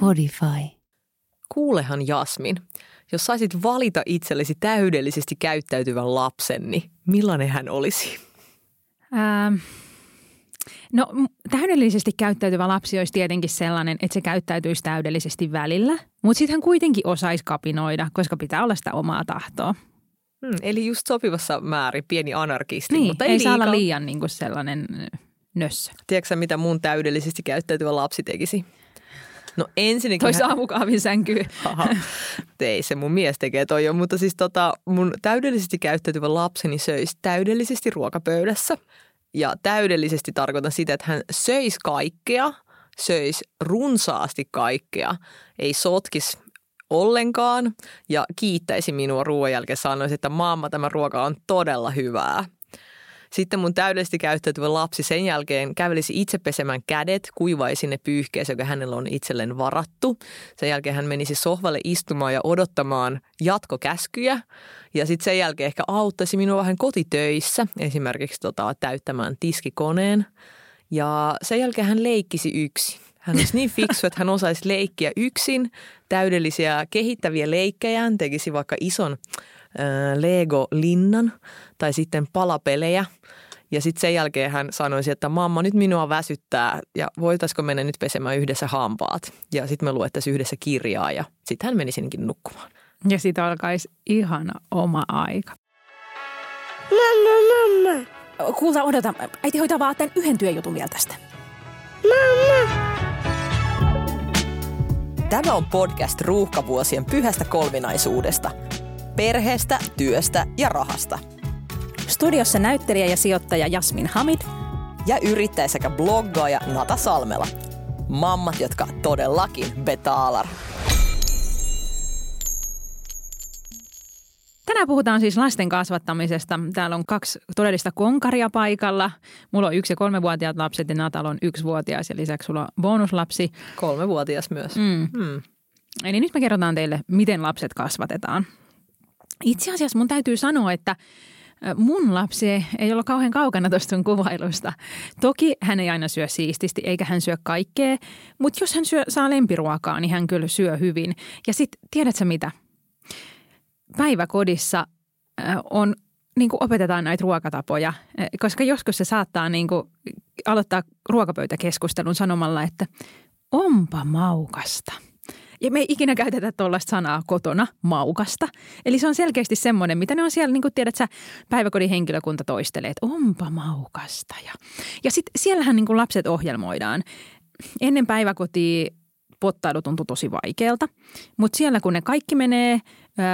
Podify. Kuulehan Jasmin, jos saisit valita itsellesi täydellisesti käyttäytyvän lapsen, niin millainen hän olisi? Ähm, no täydellisesti käyttäytyvä lapsi olisi tietenkin sellainen, että se käyttäytyisi täydellisesti välillä, mutta sitten hän kuitenkin osaisi kapinoida, koska pitää olla sitä omaa tahtoa. Hmm, eli just sopivassa määrin pieni anarkisti, Niin, mutta ei, ei, saa olla liian niin kuin sellainen nössö. Tiedätkö mitä mun täydellisesti käyttäytyvä lapsi tekisi? No ensinnäkin... Toi hän- aamukahvin sänkyy. Ei se mun mies tekee toi jo, mutta siis tota, mun täydellisesti käyttäytyvä lapseni söisi täydellisesti ruokapöydässä. Ja täydellisesti tarkoitan sitä, että hän söisi kaikkea, söisi runsaasti kaikkea, ei sotkis ollenkaan ja kiittäisi minua ruoan jälkeen sanoisi, että mamma tämä ruoka on todella hyvää. Sitten mun täydellisesti käyttäytyvä lapsi sen jälkeen kävelisi itse pesemään kädet, kuivaisi ne pyyhkeessä, joka hänellä on itselleen varattu. Sen jälkeen hän menisi sohvalle istumaan ja odottamaan jatkokäskyjä. Ja sitten sen jälkeen ehkä auttaisi minua vähän kotitöissä, esimerkiksi tota, täyttämään tiskikoneen. Ja sen jälkeen hän leikkisi yksin. Hän olisi niin fiksu, että hän osaisi leikkiä yksin, täydellisiä kehittäviä leikkejä. Hän tekisi vaikka ison äh, Lego-linnan tai sitten palapelejä. Ja sitten sen jälkeen hän sanoisi, että mamma nyt minua väsyttää ja voitaisiko mennä nyt pesemään yhdessä hampaat. Ja sitten me luettaisiin yhdessä kirjaa ja sitten hän menisi sinnekin nukkumaan. Ja siitä alkaisi ihana oma aika. Mamma, mamma. Kuulta, odota. Äiti hoitaa vaan tämän yhden työjutun vielä tästä. Tämä on podcast ruuhkavuosien pyhästä kolminaisuudesta. Perheestä, työstä ja rahasta. Studiossa näyttelijä ja sijoittaja Jasmin Hamid. Ja yrittäjä sekä bloggaaja Nata Salmela. Mammat, jotka todellakin betaalar. Tänään puhutaan siis lasten kasvattamisesta. Täällä on kaksi todellista konkaria paikalla. Mulla on yksi- ja kolmevuotiaat lapset ja Natal on yksivuotias ja lisäksi sulla on bonuslapsi. Kolmevuotias myös. Mm. Hmm. Eli nyt me kerrotaan teille, miten lapset kasvatetaan. Itse asiassa mun täytyy sanoa, että mun lapsi ei ole kauhean kaukana tuosta sun kuvailusta. Toki hän ei aina syö siististi, eikä hän syö kaikkea, mutta jos hän syö, saa lempiruokaa, niin hän kyllä syö hyvin. Ja sitten tiedätkö mitä? Päiväkodissa on niin kuin opetetaan näitä ruokatapoja, ö, koska joskus se saattaa niin kuin aloittaa ruokapöytäkeskustelun sanomalla, että onpa maukasta. Ja me ei ikinä käytetä tuollaista sanaa kotona, maukasta. Eli se on selkeästi semmoinen, mitä ne on siellä, niin kuin tiedät sä, päiväkodin henkilökunta toistelee, että onpa maukasta. Ja, ja sitten siellähän niin kuin lapset ohjelmoidaan. Ennen päiväkotia pottailu tuntui tosi vaikealta, mutta siellä kun ne kaikki menee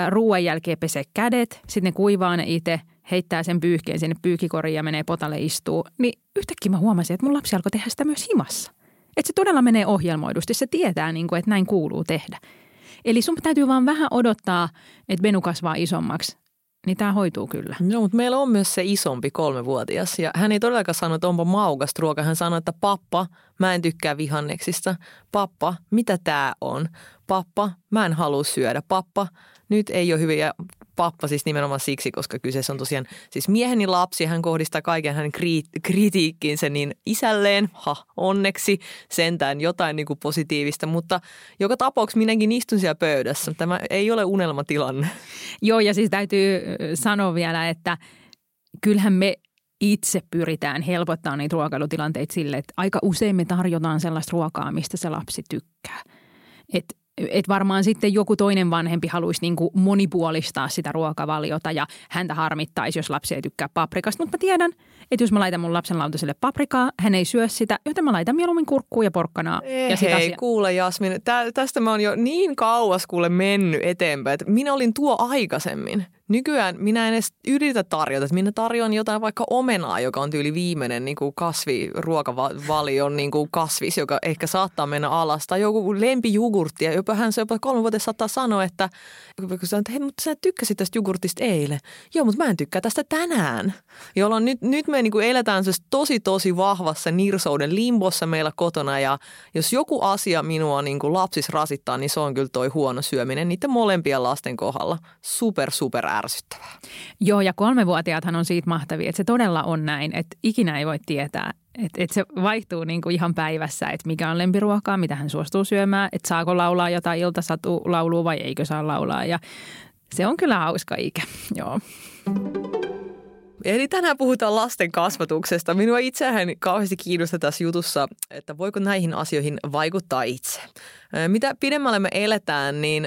ruoan jälkeen pesee kädet, sitten ne kuivaa ne itse, heittää sen pyyhkeen sinne pyyhkikoriin ja menee potalle istuu, niin yhtäkkiä mä huomasin, että mun lapsi alkoi tehdä sitä myös himassa. Että se todella menee ohjelmoidusti. Se tietää, niin kuin, että näin kuuluu tehdä. Eli sun täytyy vaan vähän odottaa, että Benu kasvaa isommaksi. Niin tämä hoituu kyllä. No, mutta meillä on myös se isompi kolmevuotias ja hän ei todellakaan sano, että onpa maukasta ruoka. Hän sanoi, että pappa, mä en tykkää vihanneksista. Pappa, mitä tää on? Pappa, mä en halua syödä. Pappa, nyt ei ole hyviä. Pappa siis nimenomaan siksi, koska kyseessä on tosiaan siis mieheni lapsi. Hän kohdistaa kaiken hänen kri- kritiikkiinsä niin isälleen, ha, onneksi sentään jotain niin kuin positiivista. Mutta joka tapauksessa minäkin istun siellä pöydässä. Tämä ei ole unelmatilanne. Joo, ja siis täytyy sanoa vielä, että kyllähän me itse pyritään helpottaa niitä ruokailutilanteita sille, että aika usein me tarjotaan sellaista ruokaa, mistä se lapsi tykkää. Et, et varmaan sitten joku toinen vanhempi haluaisi niinku monipuolistaa sitä ruokavaliota ja häntä harmittaisi, jos lapsi ei tykkää paprikasta. Mutta mä tiedän, että jos mä laitan mun lapsen lautaselle paprikaa, hän ei syö sitä, joten mä laitan mieluummin kurkkuu ja porkkanaa. ja sit Hei, asia- kuule Jasmin, tä, tästä mä oon jo niin kauas kuule mennyt eteenpäin, että minä olin tuo aikaisemmin. Nykyään minä en edes yritä tarjota, että minä tarjoan jotain vaikka omenaa, joka on tyyli viimeinen niin kuin kasvi, ruokavalion niin kuin kasvis, joka ehkä saattaa mennä alas. Tai joku lempijugurtti ja jopa hän se jopa kolme vuotta saattaa sanoa, että, että hei, mutta sä tykkäsit tästä jogurtista eilen. Joo, mutta mä en tykkää tästä tänään. Jolloin nyt, nyt me niin kuin eletään siis tosi tosi vahvassa nirsouden limbossa meillä kotona ja jos joku asia minua niin kuin lapsis rasittaa, niin se on kyllä toi huono syöminen niiden molempien lasten kohdalla. Super, super ärsyttävää. Joo, ja kolmevuotiaathan on siitä mahtavia, että se todella on näin, että ikinä ei voi tietää, että, että se vaihtuu niin kuin ihan päivässä, että mikä on lempiruokaa, mitä hän suostuu syömään, että saako laulaa jotain iltasatu laulua vai eikö saa laulaa. Ja se on kyllä hauska ikä, joo. Eli tänään puhutaan lasten kasvatuksesta. Minua itsehän kauheasti kiinnostaa tässä jutussa, että voiko näihin asioihin vaikuttaa itse. Mitä pidemmälle me eletään, niin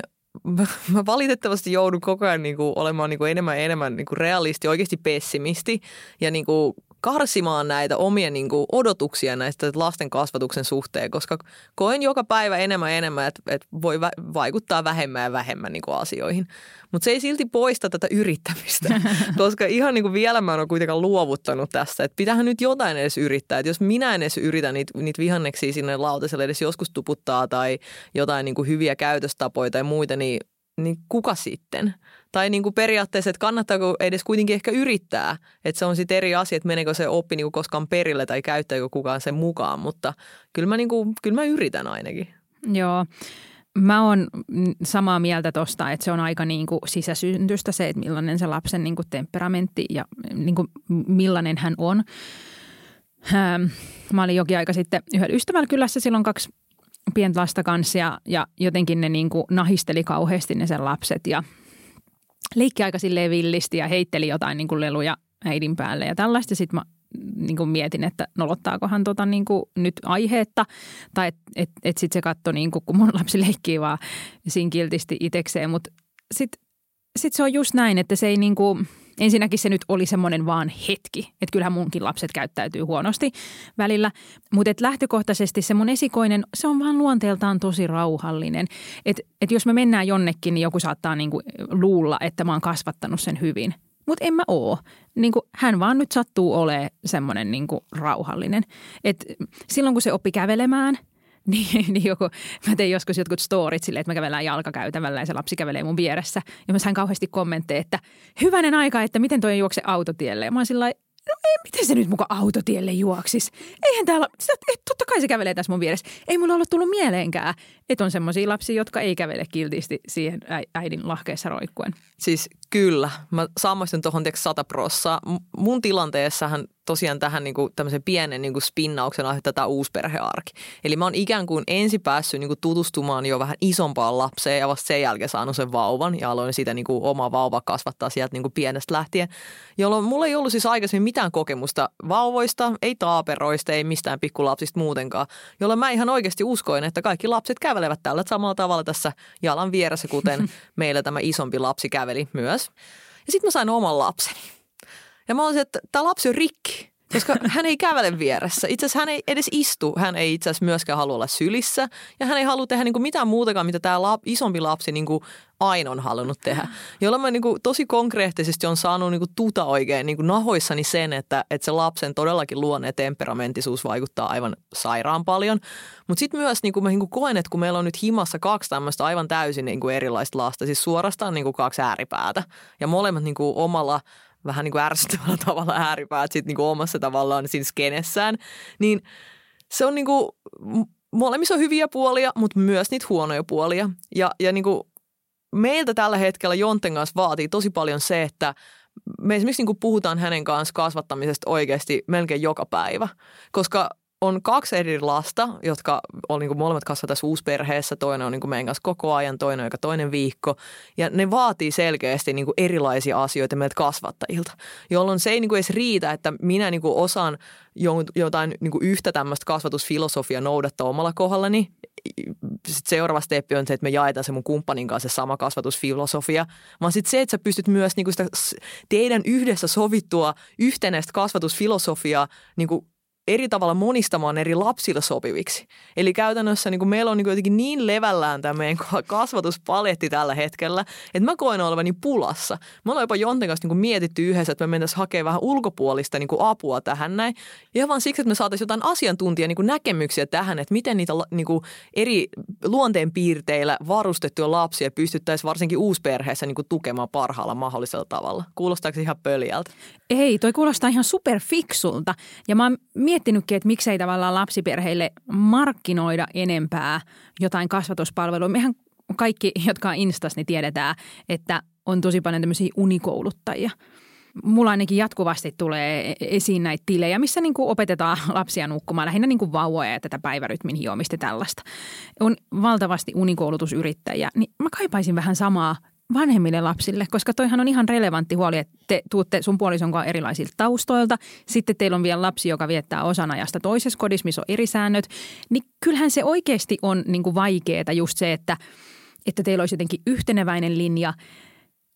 mä valitettavasti joudun koko ajan niin kuin olemaan niin kuin enemmän ja enemmän niin kuin realisti, oikeasti pessimisti ja niin kuin karsimaan näitä omia niin kuin odotuksia näistä lasten kasvatuksen suhteen, koska koen joka päivä enemmän ja enemmän, että, että voi vaikuttaa vähemmän ja vähemmän niin kuin asioihin. Mutta se ei silti poista tätä yrittämistä, koska ihan niin kuin vielä mä en ole kuitenkaan luovuttanut tästä, että pitähän nyt jotain edes yrittää. Että jos minä en edes yritä niitä, niitä vihanneksia sinne lautaselle edes joskus tuputtaa tai jotain niin kuin hyviä käytöstapoja tai muita, niin niin kuka sitten? Tai niin kuin periaatteessa, että kannattaako edes kuitenkin ehkä yrittää. Että se on sitten eri asia, että meneekö se oppi niin kuin koskaan perille tai käyttääkö kukaan sen mukaan. Mutta kyllä mä, niin kuin, kyllä mä yritän ainakin. Joo. Mä oon samaa mieltä tuosta, että se on aika niin kuin sisäsyntystä se, että millainen se lapsen niin kuin temperamentti ja niin kuin millainen hän on. Mä olin jokin aika sitten yhdellä ystävällä kylässä silloin kaksi pientä lasta kanssa ja, ja jotenkin ne niin kuin nahisteli kauheasti ne sen lapset ja leikki aika silleen villisti ja heitteli jotain niin kuin leluja äidin päälle ja tällaista. Sitten mä niin kuin mietin, että nolottaakohan tota niin kuin nyt aiheetta. Tai että et, et sitten se katsoi, niin kuin, kun mun lapsi leikkii vaan siinä kiltisti itsekseen. Mutta sitten sit se on just näin, että se ei niin kuin, ensinnäkin se nyt oli semmoinen vaan hetki. Että kyllähän munkin lapset käyttäytyy huonosti välillä. Mutta lähtökohtaisesti se mun esikoinen, se on vaan luonteeltaan tosi rauhallinen. Että et jos me mennään jonnekin, niin joku saattaa niin kuin luulla, että mä oon kasvattanut sen hyvin – mutta en mä oo. Niin kuin, hän vaan nyt sattuu olemaan semmoinen niin rauhallinen. Et silloin kun se oppi kävelemään, niin, niin joku, mä tein joskus jotkut storit silleen, että mä kävellään jalkakäytävällä ja se lapsi kävelee mun vieressä. Ja mä sain kauheasti kommentteja, että hyvänen aika, että miten toi juokse autotielle. Ja mä oon sillä no ei, miten se nyt muka autotielle juoksis? Eihän täällä, totta kai se kävelee tässä mun vieressä. Ei mulla ollut tullut mieleenkään, että on semmoisia lapsia, jotka ei kävele kiltisti siihen äidin lahkeessa roikkuen. Siis kyllä, mä samaistun tuohon sata prossaa. Mun tilanteessahan tosiaan tähän niin kuin, tämmöisen pienen niin kuin spinnauksen tätä uusperhearki. Eli mä oon ikään kuin ensin päässyt niin kuin, tutustumaan jo vähän isompaan lapseen ja vasta sen jälkeen saanut sen vauvan ja aloin sitä niin kuin, omaa vauva kasvattaa sieltä niin kuin, pienestä lähtien. Jolloin mulla ei ollut siis aikaisemmin mitään kokemusta vauvoista, ei taaperoista, ei mistään pikkulapsista muutenkaan. Jolloin mä ihan oikeasti uskoin, että kaikki lapset kävelevät tällä samalla tavalla tässä jalan vieressä, kuten meillä tämä isompi lapsi käveli myös. Ja sitten mä sain oman lapseni. Ja mä olisin, että tämä lapsi on rikki, koska hän ei kävele vieressä. Itse asiassa hän ei edes istu, hän ei itse asiassa myöskään halua olla sylissä. Ja hän ei halua tehdä niin kuin mitään muutakaan, mitä tämä lap, isompi lapsi niin kuin aina on halunnut tehdä. Jolloin mä niin kuin tosi konkreettisesti on saanut niin kuin tuta oikein niin kuin nahoissani sen, että, että se lapsen todellakin luonne ja temperamenttisuus vaikuttaa aivan sairaan paljon. Mutta sitten myös niin kuin mä niin kuin koen, että kun meillä on nyt himassa kaksi tämmöistä aivan täysin niin kuin erilaista lasta, siis suorastaan niin kuin kaksi ääripäätä. Ja molemmat niin kuin omalla vähän niin kuin ärsyttävällä tavalla ääripäät sitten niin omassa tavallaan siinä skenessään, niin se on niin kuin, molemmissa on hyviä puolia, mutta myös niitä huonoja puolia. Ja, ja niin kuin meiltä tällä hetkellä Jonten kanssa vaatii tosi paljon se, että me esimerkiksi niin kuin puhutaan hänen kanssa kasvattamisesta oikeasti melkein joka päivä, koska on kaksi eri lasta, jotka on niin kuin molemmat kasvaa tässä uusperheessä. Toinen on niin kuin meidän kanssa koko ajan, toinen joka toinen viikko. Ja ne vaatii selkeästi niin kuin erilaisia asioita meiltä kasvattajilta, jolloin se ei niin kuin edes riitä, että minä niin kuin osaan jotain niin kuin yhtä tämmöistä kasvatusfilosofia noudattaa omalla kohdallani. Sitten seuraava steppi on se, että me jaetaan se mun kumppanin kanssa se sama kasvatusfilosofia, vaan sitten se, että sä pystyt myös niin kuin sitä teidän yhdessä sovittua yhtenäistä kasvatusfilosofiaa niin kuin eri tavalla monistamaan eri lapsille sopiviksi. Eli käytännössä niin kuin meillä on niin kuin jotenkin niin levällään tämä meidän kasvatuspaletti tällä hetkellä, että mä koen olevani pulassa. Me ollaan jopa Jonten kanssa niin kuin mietitty yhdessä, että me mentäisiin hakemaan vähän ulkopuolista niin kuin apua tähän näin. Ja vaan siksi, että me saataisiin jotain asiantuntija niin kuin näkemyksiä tähän, että miten niitä niin kuin eri luonteenpiirteillä varustettuja lapsia pystyttäisiin varsinkin uusperheessä niin kuin tukemaan parhaalla mahdollisella tavalla. Kuulostaako ihan pöljältä? Ei, toi kuulostaa ihan superfiksulta. Ja mä oon miettinytkin, että miksei tavallaan lapsiperheille markkinoida enempää jotain kasvatuspalvelua. Mehän kaikki, jotka on Instas, niin tiedetään, että on tosi paljon tämmöisiä unikouluttajia. Mulla ainakin jatkuvasti tulee esiin näitä tilejä, missä niin kuin opetetaan lapsia nukkumaan, lähinnä niin kuin vauvoja ja tätä päivärytmin hiomista tällaista. On valtavasti unikoulutusyrittäjiä, niin mä kaipaisin vähän samaa vanhemmille lapsille, koska toihan on ihan relevantti huoli, että te tuutte sun puolison kanssa erilaisilta taustoilta. Sitten teillä on vielä lapsi, joka viettää osan ajasta toisessa kodissa, missä on eri säännöt. Niin kyllähän se oikeasti on niin vaikeaa just se, että, että teillä olisi jotenkin yhteneväinen linja.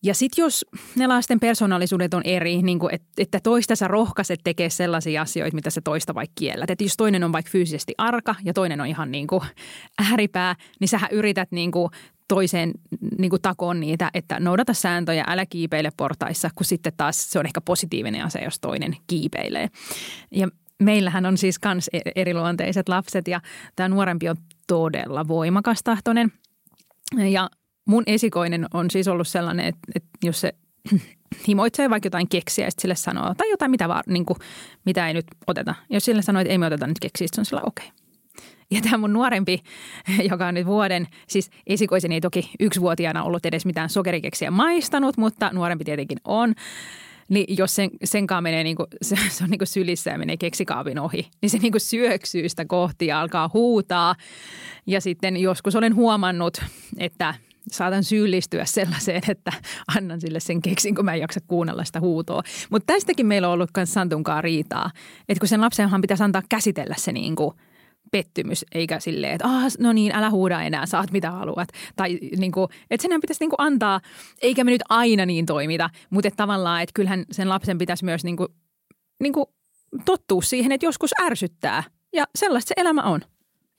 Ja sitten jos ne lasten persoonallisuudet on eri, niin kuin, että toista sä rohkaiset tekemään sellaisia asioita, mitä se toista vaikka kiellät. Että jos toinen on vaikka fyysisesti arka ja toinen on ihan niin kuin ääripää, niin sähän yrität niin kuin toiseen niin kuin takoon niitä, että noudata sääntöjä, älä kiipeile portaissa, kun sitten taas se on ehkä positiivinen asia, jos toinen kiipeilee. Ja meillähän on siis kans e- eriluonteiset lapset ja tämä nuorempi on todella voimakas tahtoinen. Ja mun esikoinen on siis ollut sellainen, että, että jos se himoitsee vaikka jotain keksiä ja sille sanoo, tai jotain mitä, vaan, niin kuin, mitä ei nyt oteta. Jos sille sanoo, että ei me oteta nyt keksiä, se on sillä okei. Okay ja tämä mun nuorempi, joka on nyt vuoden, siis esikoisen ei toki yksivuotiaana ollut edes mitään sokerikeksiä maistanut, mutta nuorempi tietenkin on. Niin jos sen, senkaan menee niin kuin, se, se on niin kuin sylissä ja menee keksikaapin ohi, niin se niin kuin syöksyy sitä kohti ja alkaa huutaa. Ja sitten joskus olen huomannut, että saatan syyllistyä sellaiseen, että annan sille sen keksin, kun mä en jaksa kuunnella sitä huutoa. Mutta tästäkin meillä on ollut myös Santunkaan riitaa, että kun sen lapsenhan pitäisi antaa käsitellä se niin kuin – pettymys, eikä silleen, että ah, no niin, älä huuda enää, saat mitä haluat. Tai niin kuin, että sen pitäisi niin kuin antaa, eikä me nyt aina niin toimita, mutta että tavallaan, että kyllähän sen lapsen pitäisi myös niin kuin, niin kuin tottua siihen, että joskus ärsyttää. Ja sellaista se elämä on.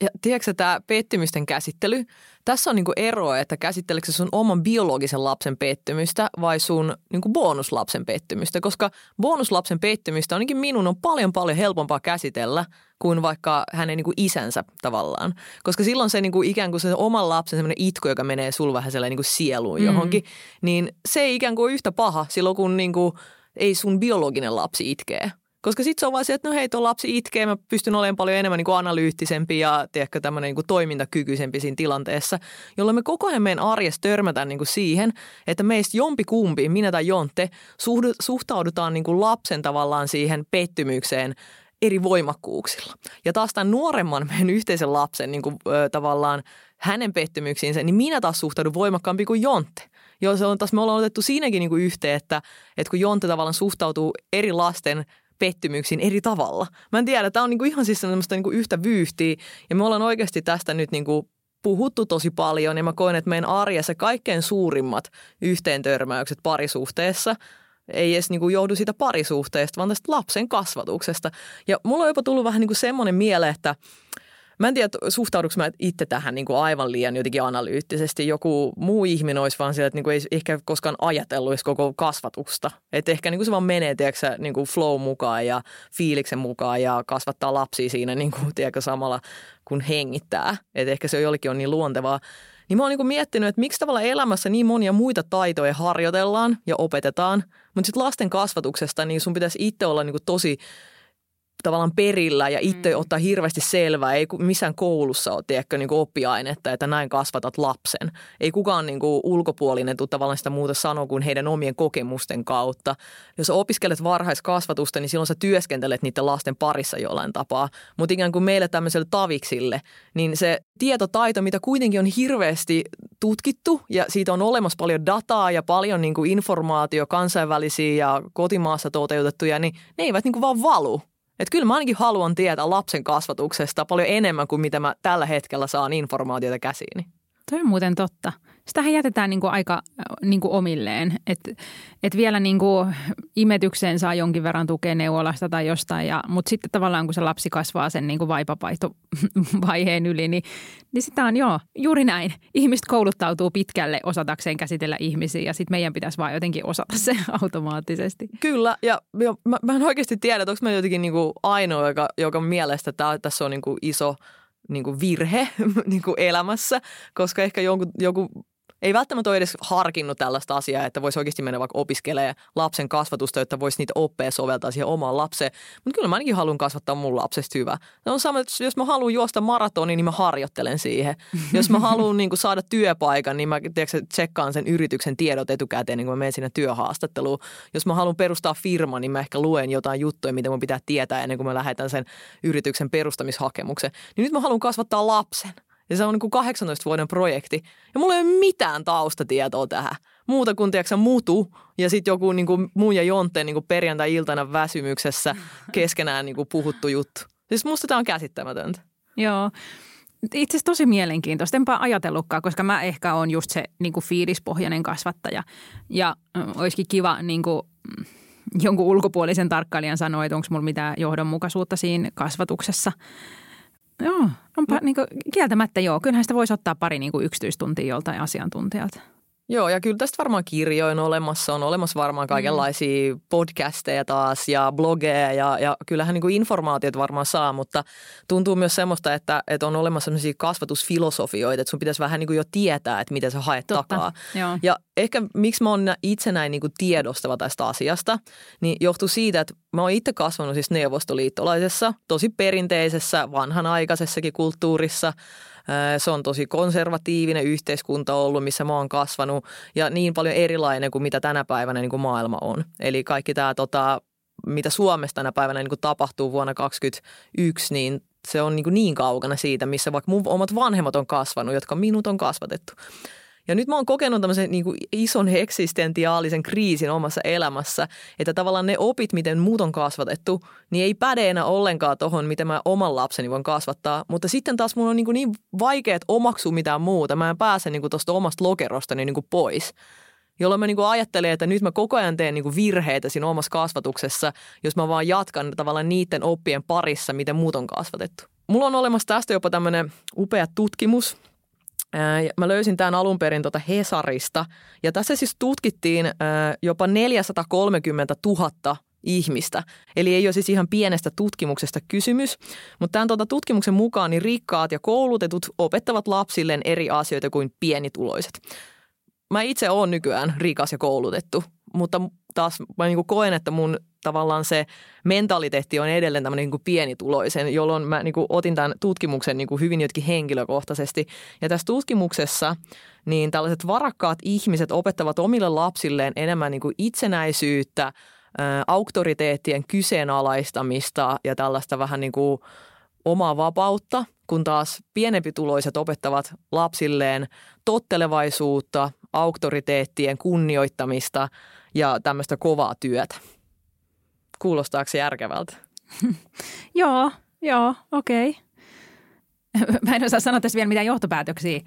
Ja tiedätkö tämä pettymysten käsittely? Tässä on niinku ero, että käsitteleekö sun oman biologisen lapsen pettymystä vai sun niinku bonuslapsen pettymystä, koska bonuslapsen pettymystä ainakin minun on paljon paljon helpompaa käsitellä kuin vaikka hänen niinku isänsä tavallaan. Koska silloin se niinku ikään kuin se oman lapsen semmoinen itku, joka menee sul vähän niinku sieluun mm. johonkin, niin se ei ikään kuin yhtä paha silloin, kun niinku ei sun biologinen lapsi itkee. Koska sitten se on vaan se, että no hei, tuo lapsi itkee, mä pystyn olemaan paljon enemmän niin kuin analyyttisempi ja tiedätkö, tämmöinen niin kuin toimintakykyisempi siinä tilanteessa, jolloin me koko ajan meidän arjessa törmätään niin kuin siihen, että meistä jompi kumpi, minä tai Jonte, suhtaudutaan niin kuin lapsen tavallaan siihen pettymykseen eri voimakkuuksilla. Ja taas tämän nuoremman meidän yhteisen lapsen niin kuin, ö, tavallaan hänen pettymyksiinsä, niin minä taas suhtaudun voimakkaampi kuin Jonte. Joo, se on taas, me ollaan otettu siinäkin niin kuin yhteen, että, että kun Jonte tavallaan suhtautuu eri lasten pettymyksiin eri tavalla. Mä en tiedä, tämä on niinku ihan siis semmoista niinku yhtä vyyhtiä ja me ollaan oikeasti tästä nyt niinku puhuttu tosi paljon ja mä koen, että meidän arjessa kaikkein suurimmat yhteentörmäykset parisuhteessa ei edes niinku johdu siitä parisuhteesta, vaan tästä lapsen kasvatuksesta. Ja mulla on jopa tullut vähän niinku semmoinen miele, että – Mä en tiedä, suhtauduks mä itse tähän niin kuin aivan liian jotenkin analyyttisesti. Joku muu ihminen olisi vaan sillä, että niin ei ehkä koskaan ajatellut edes koko kasvatusta. Että ehkä niin kuin se vaan menee, tiedätkö, niin kuin flow mukaan ja fiiliksen mukaan ja kasvattaa lapsia siinä niin kuin, tiedätkö, samalla kun hengittää. Että ehkä se jollekin on niin luontevaa. Niin mä oon niin miettinyt, että miksi tavalla elämässä niin monia muita taitoja harjoitellaan ja opetetaan, mutta sitten lasten kasvatuksesta niin sun pitäisi itse olla niin kuin tosi tavallaan perillä ja itse mm. ottaa hirveästi selvää. Ei missään koulussa ole tiedätkö, niin kuin oppiainetta, että näin kasvatat lapsen. Ei kukaan niin kuin ulkopuolinen tule tavallaan sitä muuta sanoa kuin heidän omien kokemusten kautta. Jos opiskelet varhaiskasvatusta, niin silloin sä työskentelet niiden lasten parissa jollain tapaa. Mutta ikään kuin meille tämmöiselle taviksille, niin se tietotaito, mitä kuitenkin on hirveästi tutkittu ja siitä on olemassa paljon dataa ja paljon niin kuin informaatio kansainvälisiä ja kotimaassa toteutettuja, niin ne eivät niin kuin vaan valu että kyllä mä ainakin haluan tietää lapsen kasvatuksesta paljon enemmän kuin mitä mä tällä hetkellä saan informaatiota käsiini. Toi on muuten totta sitähän jätetään niin kuin aika niin kuin omilleen. Että et vielä niin kuin imetykseen saa jonkin verran tukea neuvolasta tai jostain, ja, mutta sitten tavallaan kun se lapsi kasvaa sen niin kuin yli, niin, niin sitä on joo, juuri näin. Ihmiset kouluttautuu pitkälle osatakseen käsitellä ihmisiä ja sitten meidän pitäisi vaan jotenkin osata se automaattisesti. Kyllä, ja jo, mä, mä en oikeasti tiedä, että onko mä jotenkin niin kuin ainoa, joka, joka mielestä tää, tässä on niin kuin iso niin kuin virhe niin kuin elämässä, koska ehkä jonkun, joku ei välttämättä ole edes harkinnut tällaista asiaa, että voisi oikeasti mennä vaikka opiskelemaan lapsen kasvatusta, jotta voisi niitä oppeja soveltaa siihen omaan lapseen. Mutta kyllä mä ainakin haluan kasvattaa mun lapsesta hyvä. Se on sama, että jos mä haluan juosta maratonin, niin mä harjoittelen siihen. Jos mä haluan niin saada työpaikan, niin mä tiedätkö, tsekkaan sen yrityksen tiedot etukäteen, niin kun mä menen sinne työhaastatteluun. Jos mä haluan perustaa firma, niin mä ehkä luen jotain juttuja, mitä mun pitää tietää ennen kuin mä lähetän sen yrityksen perustamishakemuksen. Niin nyt mä haluan kasvattaa lapsen. Ja se on niin kuin 18 vuoden projekti. Ja mulla ei ole mitään taustatietoa tähän. Muuta kuin tiedätkö, mutu ja sitten joku niin kuin muun ja jonteen niin kuin perjantai-iltana väsymyksessä keskenään niin kuin puhuttu juttu. Siis musta tämä on käsittämätöntä. Joo. Itse asiassa tosi mielenkiintoista. Enpä ajatellutkaan, koska mä ehkä on just se niin kuin fiilispohjainen kasvattaja. Ja olisikin kiva niin kuin, mm, jonkun ulkopuolisen tarkkailijan sanoa, että onko mulla mitään johdonmukaisuutta siinä kasvatuksessa – Joo, onpa no. niin kuin, kieltämättä joo. Kyllähän sitä voisi ottaa pari niin kuin yksityistuntia joltain asiantuntijalta. Joo, ja kyllä tästä varmaan kirjoin olemassa. On olemassa varmaan mm. kaikenlaisia mm. podcasteja taas ja blogeja ja, ja kyllähän niin kuin informaatiot varmaan saa, mutta tuntuu myös semmoista, että, että on olemassa sellaisia kasvatusfilosofioita, että sun pitäisi vähän niin kuin jo tietää, että miten sä haet Totta. takaa. Joo. Ja ehkä miksi mä oon itse näin niin kuin tiedostava tästä asiasta, niin johtuu siitä, että mä oon itse kasvanut siis neuvostoliittolaisessa, tosi perinteisessä, vanhanaikaisessakin kulttuurissa – se on tosi konservatiivinen yhteiskunta ollut, missä mä oon kasvanut ja niin paljon erilainen kuin mitä tänä päivänä niin kuin maailma on. Eli kaikki tämä, tota, mitä Suomessa tänä päivänä niin kuin tapahtuu vuonna 2021, niin se on niin, niin kaukana siitä, missä vaikka mun omat vanhemmat on kasvanut, jotka minut on kasvatettu. Ja nyt mä oon kokenut tämmöisen niin kuin ison eksistentiaalisen kriisin omassa elämässä, että tavallaan ne opit, miten muut on kasvatettu, niin ei päde enää ollenkaan tohon, miten mä oman lapseni voin kasvattaa. Mutta sitten taas mun on niin, niin vaikea omaksua mitään muuta. Mä en pääse niin tuosta omasta lokerostani niin kuin pois jolloin mä niin ajattelen, että nyt mä koko ajan teen niin virheitä siinä omassa kasvatuksessa, jos mä vaan jatkan tavallaan niiden oppien parissa, miten muut on kasvatettu. Mulla on olemassa tästä jopa tämmöinen upea tutkimus, Mä löysin tämän alun perin tuota Hesarista ja tässä siis tutkittiin jopa 430 000 ihmistä. Eli ei ole siis ihan pienestä tutkimuksesta kysymys, mutta tämän tuota tutkimuksen mukaan niin rikkaat ja koulutetut opettavat lapsilleen eri asioita kuin pienituloiset. Mä itse olen nykyään rikas ja koulutettu, mutta taas mä niin koen, että mun tavallaan se mentaliteetti on edelleen tämmöinen niin kuin pienituloisen, jolloin mä niin kuin otin tämän tutkimuksen niin kuin hyvin jotkin henkilökohtaisesti. Ja tässä tutkimuksessa niin tällaiset varakkaat ihmiset opettavat omille lapsilleen enemmän niin kuin itsenäisyyttä, auktoriteettien kyseenalaistamista ja tällaista vähän niin kuin omaa vapautta, kun taas pienempituloiset opettavat lapsilleen tottelevaisuutta, auktoriteettien kunnioittamista ja tämmöistä kovaa työtä. Kuulostaako se järkevältä? joo, joo, okei. Okay. Mä en osaa sanoa tässä vielä mitään johtopäätöksiä,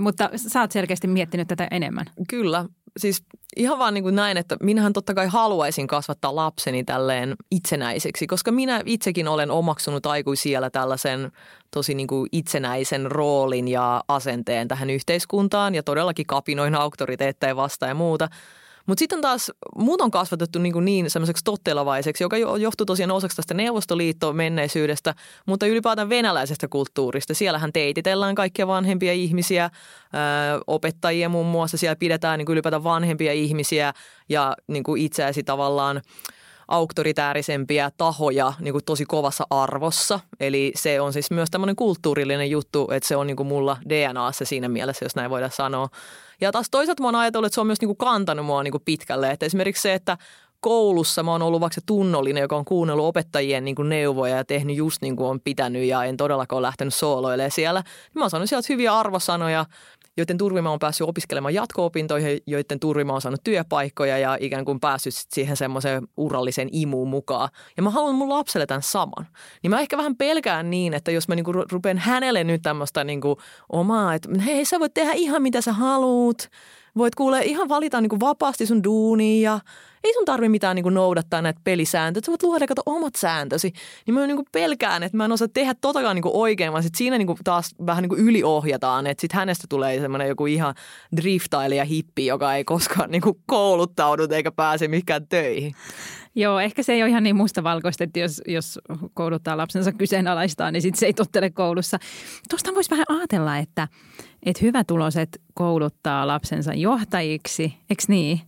mutta sä oot selkeästi miettinyt tätä enemmän. Kyllä. Siis ihan vaan niin kuin näin, että minähän totta kai haluaisin kasvattaa lapseni tälleen itsenäiseksi, koska minä itsekin olen omaksunut aikuisiellä tällaisen tosi niin kuin itsenäisen roolin ja asenteen tähän yhteiskuntaan ja todellakin kapinoin auktoriteetteja vastaan ja muuta – mutta sitten taas muut on kasvatettu niin, niin semmoiseksi tottelevaiseksi, joka johtuu tosiaan osaksi tästä Neuvostoliittoon menneisyydestä, mutta ylipäätään venäläisestä kulttuurista. Siellähän teititellään kaikkia vanhempia ihmisiä, ö, opettajia muun muassa. Siellä pidetään niin ylipäätään vanhempia ihmisiä ja niin itseäsi tavallaan auktoritäärisempiä tahoja niin kuin tosi kovassa arvossa. Eli se on siis myös tämmöinen kulttuurillinen juttu, että se on niin kuin mulla DNAssa siinä mielessä, jos näin voidaan sanoa. Ja taas toisaalta mä oon ajatellut, että se on myös niin kuin kantanut mua niin kuin pitkälle. Että esimerkiksi se, että koulussa mä oon ollut vaikka tunnollinen, joka on kuunnellut opettajien niin kuin neuvoja ja tehnyt just niin kuin on pitänyt ja en todellakaan ole lähtenyt sooloilemaan siellä. Mä oon saanut sieltä hyviä arvosanoja joiden turvin mä oon päässyt opiskelemaan jatko-opintoihin, joiden turvin mä oon saanut työpaikkoja ja ikään kuin päässyt siihen semmoiseen urallisen imuun mukaan. Ja mä haluan mun lapselle tämän saman. Niin mä ehkä vähän pelkään niin, että jos mä niinku rupean hänelle nyt tämmöistä niinku omaa, että hei sä voit tehdä ihan mitä sä haluut, voit kuule ihan valita niin kuin vapaasti sun duunia ei sun tarvi mitään niin kuin noudattaa näitä pelisääntöjä. Sä voit luoda kato omat sääntösi. Niin mä niin kuin pelkään, että mä en osaa tehdä totakaan niin kuin oikein, vaan sit siinä niin kuin taas vähän niin kuin yliohjataan. Että sit hänestä tulee semmoinen joku ihan driftailija hippi, joka ei koskaan niin kuin kouluttaudu eikä pääse mikään töihin. Joo, ehkä se ei ole ihan niin mustavalkoista, että jos, jos kouluttaa lapsensa kyseenalaistaa, niin sitten se ei tottele koulussa. Tuosta voisi vähän ajatella, että, että hyvätuloiset kouluttaa lapsensa johtajiksi, eikö niin?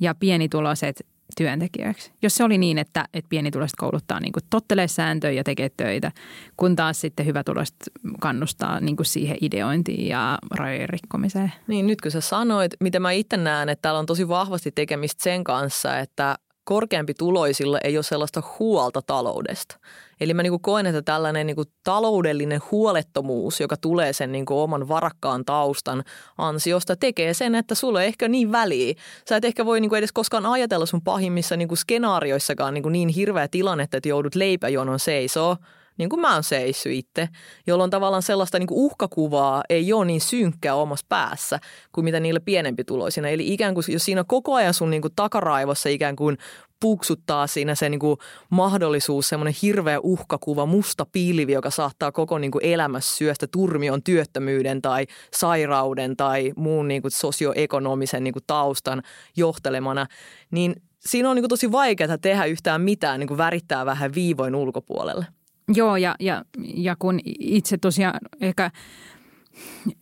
Ja pienituloiset työntekijöiksi. Jos se oli niin, että, että pienituloiset kouluttaa niin tottelee sääntöjä ja tekee töitä, kun taas sitten hyvätuloiset kannustaa niin kuin siihen ideointiin ja rajojen rikkomiseen. Niin nyt kun sä sanoit, mitä mä itse näen, että täällä on tosi vahvasti tekemistä sen kanssa, että korkeampi tuloisilla ei ole sellaista huolta taloudesta. Eli mä niinku koen, että tällainen niinku taloudellinen huolettomuus, joka tulee sen niinku oman varakkaan taustan ansiosta, tekee sen, että sulle ei ehkä niin väliä. Sä et ehkä voi niinku edes koskaan ajatella sun pahimmissa niinku skenaarioissakaan niinku niin hirveä tilanne, että joudut leipäjonon seisoo – niin kuin mä oon seissyt itse, jolloin tavallaan sellaista niin kuin uhkakuvaa ei ole niin synkkää omassa päässä kuin mitä niillä pienempi tuloisina. Eli ikään kuin jos siinä koko ajan sun niin kuin takaraivossa ikään kuin puksuttaa siinä se niin kuin mahdollisuus, semmoinen hirveä uhkakuva, musta pilvi, joka saattaa koko niin kuin elämässä syöstä turmion työttömyyden tai sairauden tai muun niin kuin sosioekonomisen niin kuin taustan johtelemana, niin siinä on niin kuin tosi vaikeaa tehdä yhtään mitään, niin kuin värittää vähän viivoin ulkopuolelle. Joo, ja, ja, ja kun itse tosiaan ehkä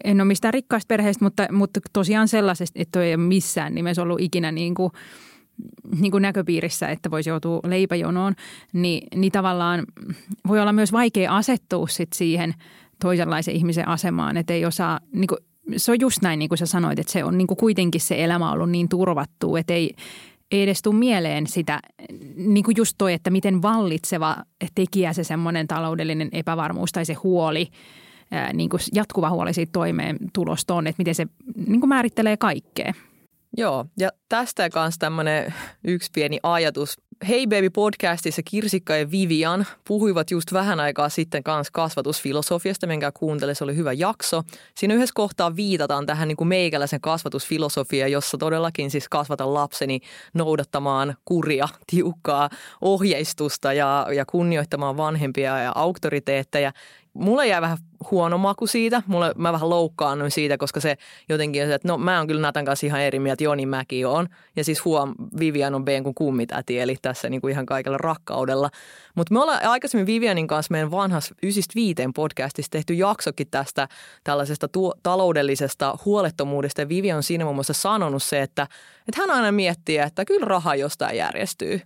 en ole mistään rikkaista perheistä, mutta, mutta tosiaan sellaisesta, että ei ole missään nimessä ollut ikinä niin kuin, niin kuin näköpiirissä, että voisi joutua leipäjonoon, niin, niin tavallaan voi olla myös vaikea asettua sit siihen toisenlaisen ihmisen asemaan, että ei osaa, niin kuin, se on just näin niin kuin sä sanoit, että se on niin kuin kuitenkin se elämä ollut niin turvattu, että ei, ei edes tule mieleen sitä, niin kuin just toi, että miten vallitseva tekijä se semmoinen taloudellinen epävarmuus tai se huoli, niin kuin jatkuva huoli siitä toimeentulosta on, että miten se niin kuin määrittelee kaikkea. Joo, ja tästä kanssa tämmöinen yksi pieni ajatus. Hei Baby podcastissa Kirsikka ja Vivian puhuivat just vähän aikaa sitten kanssa kasvatusfilosofiasta, minkä kuuntele, se oli hyvä jakso. Siinä yhdessä kohtaa viitataan tähän niin kuin meikäläisen kasvatusfilosofia, jossa todellakin siis kasvatan lapseni noudattamaan kuria, tiukkaa ohjeistusta ja, ja kunnioittamaan vanhempia ja auktoriteetteja mulle jäi vähän huono maku siitä. Mulle, mä vähän loukkaannuin siitä, koska se jotenkin, että no mä oon kyllä Natan kanssa ihan eri mieltä, Joni Mäki on. Ja siis huom, Vivian on B kuin kummitäti, eli tässä niin kuin ihan kaikella rakkaudella. Mutta me ollaan aikaisemmin Vivianin kanssa meidän vanhassa viiteen podcastissa tehty jaksokin tästä tällaisesta tuo, taloudellisesta huolettomuudesta. Ja Vivian on siinä muun muassa sanonut se, että, että hän aina miettii, että kyllä raha jostain järjestyy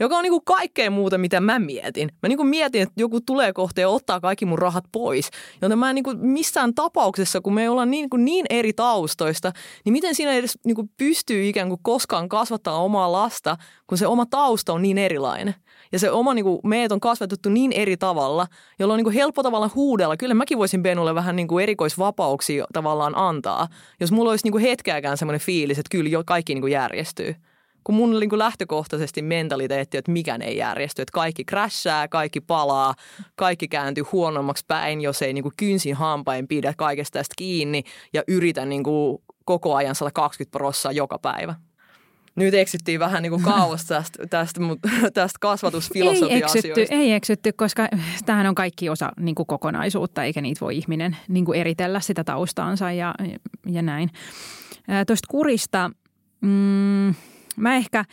joka on niin kuin kaikkea muuta, mitä mä mietin. Mä niin kuin mietin, että joku tulee kohta ja ottaa kaikki mun rahat pois. Joten mä en niin kuin missään tapauksessa, kun me ollaan niin, kuin niin eri taustoista, niin miten siinä edes niin kuin pystyy ikään kuin koskaan kasvattaa omaa lasta, kun se oma tausta on niin erilainen. Ja se oma, niin kuin, meidät on kasvatettu niin eri tavalla, jolloin on niin kuin helppo tavalla huudella. Kyllä mäkin voisin Benulle vähän niin kuin erikoisvapauksia tavallaan antaa, jos mulla olisi niin kuin hetkeäkään semmoinen fiilis, että kyllä jo kaikki niin kuin järjestyy kun mun niin kuin lähtökohtaisesti mentaliteetti, että mikään ei järjesty, että kaikki crashaa, kaikki palaa, kaikki kääntyy huonommaksi päin, jos ei niin kuin kynsin hampain pidä kaikesta tästä kiinni ja yritä niin kuin koko ajan 120 prossaa joka päivä. Nyt eksyttiin vähän niin kuin kauas tästä, tästä, tästä kasvatusfilosofia-asioista. Ei eksytty, ei eksytty, koska tämähän on kaikki osa niin kuin kokonaisuutta, eikä niitä voi ihminen niin kuin eritellä sitä taustaansa ja, ja näin. Tuosta kurista, mm, mä ehkä,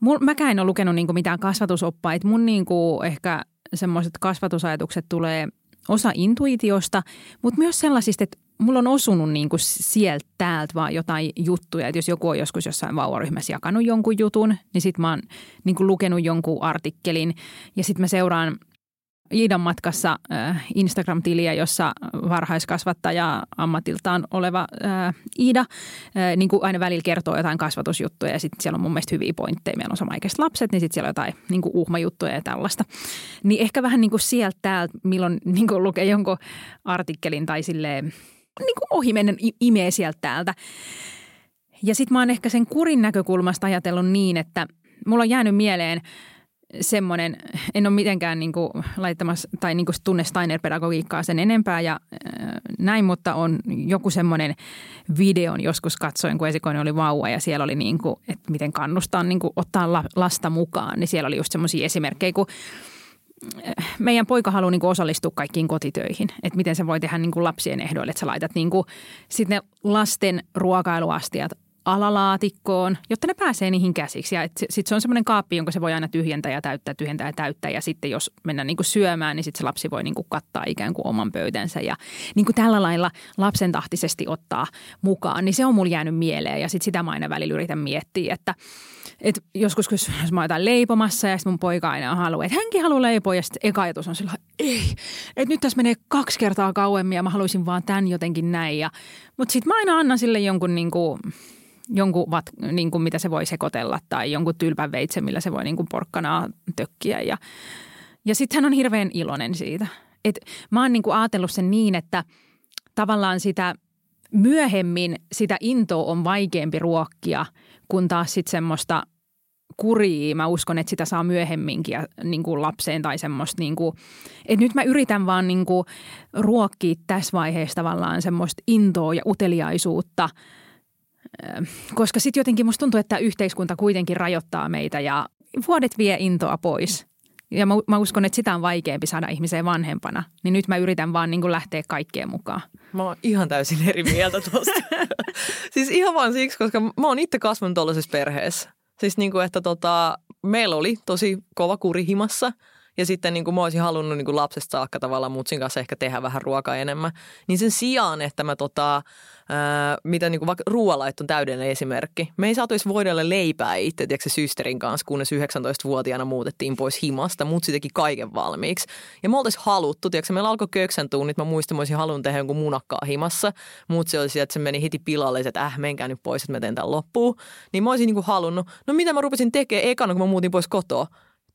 mul, mäkään en ole lukenut niinku mitään kasvatusoppaita. Mun niinku ehkä semmoiset kasvatusajatukset tulee osa intuitiosta, mutta myös sellaisista, että mulla on osunut niin kuin sieltä täältä vaan jotain juttuja. Että jos joku on joskus jossain vauvaryhmässä jakanut jonkun jutun, niin sitten mä oon niin kuin lukenut jonkun artikkelin ja sitten mä seuraan Iidan matkassa äh, Instagram-tiliä, jossa varhaiskasvattaja ammatiltaan oleva äh, Iida äh, niin kuin aina välillä kertoo jotain kasvatusjuttuja ja sitten siellä on mun mielestä hyviä pointteja. Meillä on samaikäiset lapset, niin sitten siellä on jotain niin kuin uhmajuttuja ja tällaista. Niin ehkä vähän niin kuin sieltä täältä, milloin niin kuin lukee jonkun artikkelin tai silleen niin kuin ohimennen imee sieltä täältä. Ja sitten mä oon ehkä sen kurin näkökulmasta ajatellut niin, että mulla on jäänyt mieleen – semmoinen, en ole mitenkään niin kuin laittamassa tai niin kuin tunne Steiner-pedagogiikkaa sen enempää ja äh, näin, mutta on joku semmoinen videon joskus katsoin, kun esikoinen oli vauva ja siellä oli niin kuin, että miten kannustaa niin kuin ottaa lasta mukaan, niin siellä oli just semmoisia esimerkkejä, kun äh, meidän poika haluaa niin osallistua kaikkiin kotitöihin, että miten se voi tehdä niin kuin lapsien ehdoille, että sä laitat niin kuin, lasten ruokailuastiat alalaatikkoon, jotta ne pääsee niihin käsiksi. Ja sitten se on semmoinen kaappi, jonka se voi aina tyhjentää ja täyttää, tyhjentää ja täyttää. Ja sitten jos mennään niin kuin syömään, niin sitten se lapsi voi niin kuin kattaa ikään kuin oman pöytänsä. Ja niin kuin tällä lailla lapsen tahtisesti ottaa mukaan, niin se on mulla jäänyt mieleen. Ja sitten sitä mä aina välillä yritän miettiä, että – et joskus, jos mä oon leipomassa ja sitten mun poika aina haluaa, että hänkin haluaa leipoa ja sitten eka ajatus on sillä ei, että nyt tässä menee kaksi kertaa kauemmin ja mä haluaisin vaan tämän jotenkin näin. Mutta sitten mä aina annan sille jonkun niin kuin, jonkun vat, niin kuin mitä se voi sekoitella tai jonkun tylpän veitsen, millä se voi niin kuin porkkanaa tökkiä. Ja, ja sitten hän on hirveän iloinen siitä. Et mä oon niin kuin ajatellut sen niin, että tavallaan sitä myöhemmin sitä intoa on vaikeampi ruokkia – kun taas sitten semmoista kurii, mä uskon, että sitä saa myöhemminkin ja, niin kuin lapseen tai semmoista, niin kuin, että nyt mä yritän vaan niin kuin ruokkia tässä vaiheessa tavallaan semmoista intoa ja uteliaisuutta, koska sitten jotenkin musta tuntuu, että yhteiskunta kuitenkin rajoittaa meitä ja vuodet vie intoa pois. Ja mä, mä uskon, että sitä on vaikeampi saada ihmiseen vanhempana. Niin nyt mä yritän vaan niin lähteä kaikkeen mukaan. Mä oon ihan täysin eri mieltä tuosta. siis ihan vaan siksi, koska mä oon itse kasvanut tuollaisessa perheessä. Siis niin kuin, että tota, meillä oli tosi kova kuri himassa – ja sitten niin kuin mä olisin halunnut niin kuin lapsesta saakka tavallaan mutsin kanssa ehkä tehdä vähän ruokaa enemmän. Niin sen sijaan, että mä tota, ää, mitä niin kuin vaikka ruoalait on täydellinen esimerkki. Me ei saatu edes voidella leipää itse, tiedätkö, systerin kanssa, kunnes 19-vuotiaana muutettiin pois himasta. Mutsi teki kaiken valmiiksi. Ja me oltaisiin haluttu, tiedätkö, meillä alkoi köksän tunnit. Mä muistan, mä olisin halunnut tehdä jonkun munakkaa himassa. Mutsi oli että se meni heti pilalle, että äh, menkää nyt pois, että mä teen tämän loppuun. Niin mä olisin niin kuin halunnut, no mitä mä rupesin tekemään ekana, kun mä muutin pois kotoa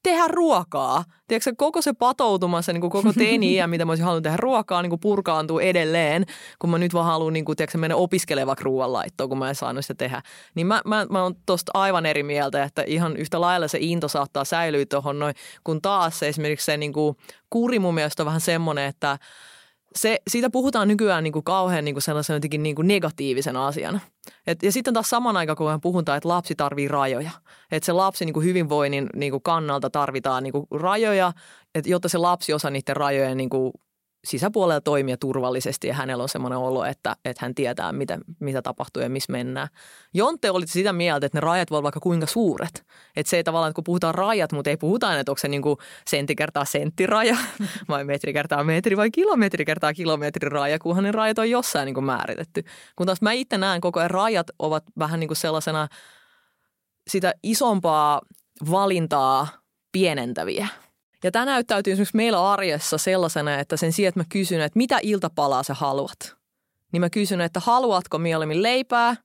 tehdä ruokaa. Tiedätkö, koko se patoutumassa, niin kuin koko teini mitä mä olisin halunnut tehdä ruokaa, niin kuin purkaantuu edelleen, kun mä nyt vaan haluan niin kuin, tiedätkö, mennä opiskelevaksi ruoanlaittoon, kun mä en saanut sitä tehdä. Niin mä, mä, mä oon tosta aivan eri mieltä, että ihan yhtä lailla se into saattaa säilyä tuohon noin, kun taas se esimerkiksi se niin kuin, kuri mun mielestä on vähän semmoinen, että – se, siitä puhutaan nykyään niin kuin kauhean niin kuin sellaisen jotenkin niin kuin negatiivisen asiana. Et, ja sitten taas saman aikaan, kun puhutaan, että lapsi tarvii rajoja. Että se lapsi niin kuin hyvinvoinnin niin kuin kannalta tarvitaan niin kuin rajoja, että jotta se lapsi osaa niiden rajojen niin kuin sisäpuolella toimia turvallisesti ja hänellä on semmoinen olo, että, että hän tietää, mitä, mitä tapahtuu ja missä mennään. Jonte oli sitä mieltä, että ne rajat voivat vaikka kuinka suuret. Että se ei tavallaan, että kun puhutaan rajat, mutta ei puhuta aina, että onko se niin kuin sentti kertaa senttiraja vai metri kertaa metri vai kilometri kertaa kilometri raja, kunhan ne rajat on jossain niin kuin määritetty. Kun taas mä itse näen koko ajan rajat ovat vähän niin kuin sellaisena sitä isompaa valintaa pienentäviä – ja tämä näyttäytyy esimerkiksi meillä arjessa sellaisena, että sen sijaan, että mä kysyn, että mitä iltapalaa sä haluat, niin mä kysyn, että haluatko mieluummin leipää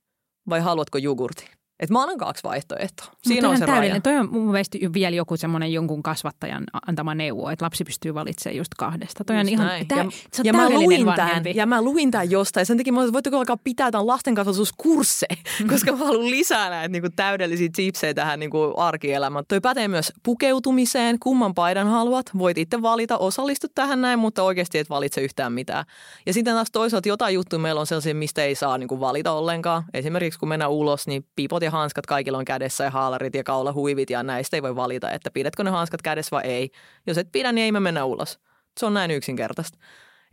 vai haluatko jogurtin? Että mä annan kaksi vaihtoehtoa. Siinä on se täydellinen. raja. Toi on mun mielestä vielä joku semmoinen jonkun kasvattajan antama neuvo, että lapsi pystyy valitsemaan just kahdesta. Toi just on ihan, tää, ja, se on ja mä luin tämän, ja mä luin tämän jostain. Sen takia mä olisin, voitteko alkaa pitää tämän lastenkasvatuskursseja, koska mä haluan lisää näitä niin kuin täydellisiä tipsejä tähän niin kuin arkielämään. Toi pätee myös pukeutumiseen. Kumman paidan haluat? Voit itse valita, osallistu tähän näin, mutta oikeasti et valitse yhtään mitään. Ja sitten taas toisaalta jotain juttuja meillä on sellaisia, mistä ei saa niin kuin valita ollenkaan. Esimerkiksi kun mennään ulos, niin piipot ja hanskat kaikilla on kädessä ja haalarit ja kaulahuivit ja näistä ei voi valita, että pidätkö ne hanskat kädessä vai ei. Jos et pidä, niin ei me mennä ulos. Se on näin yksinkertaista.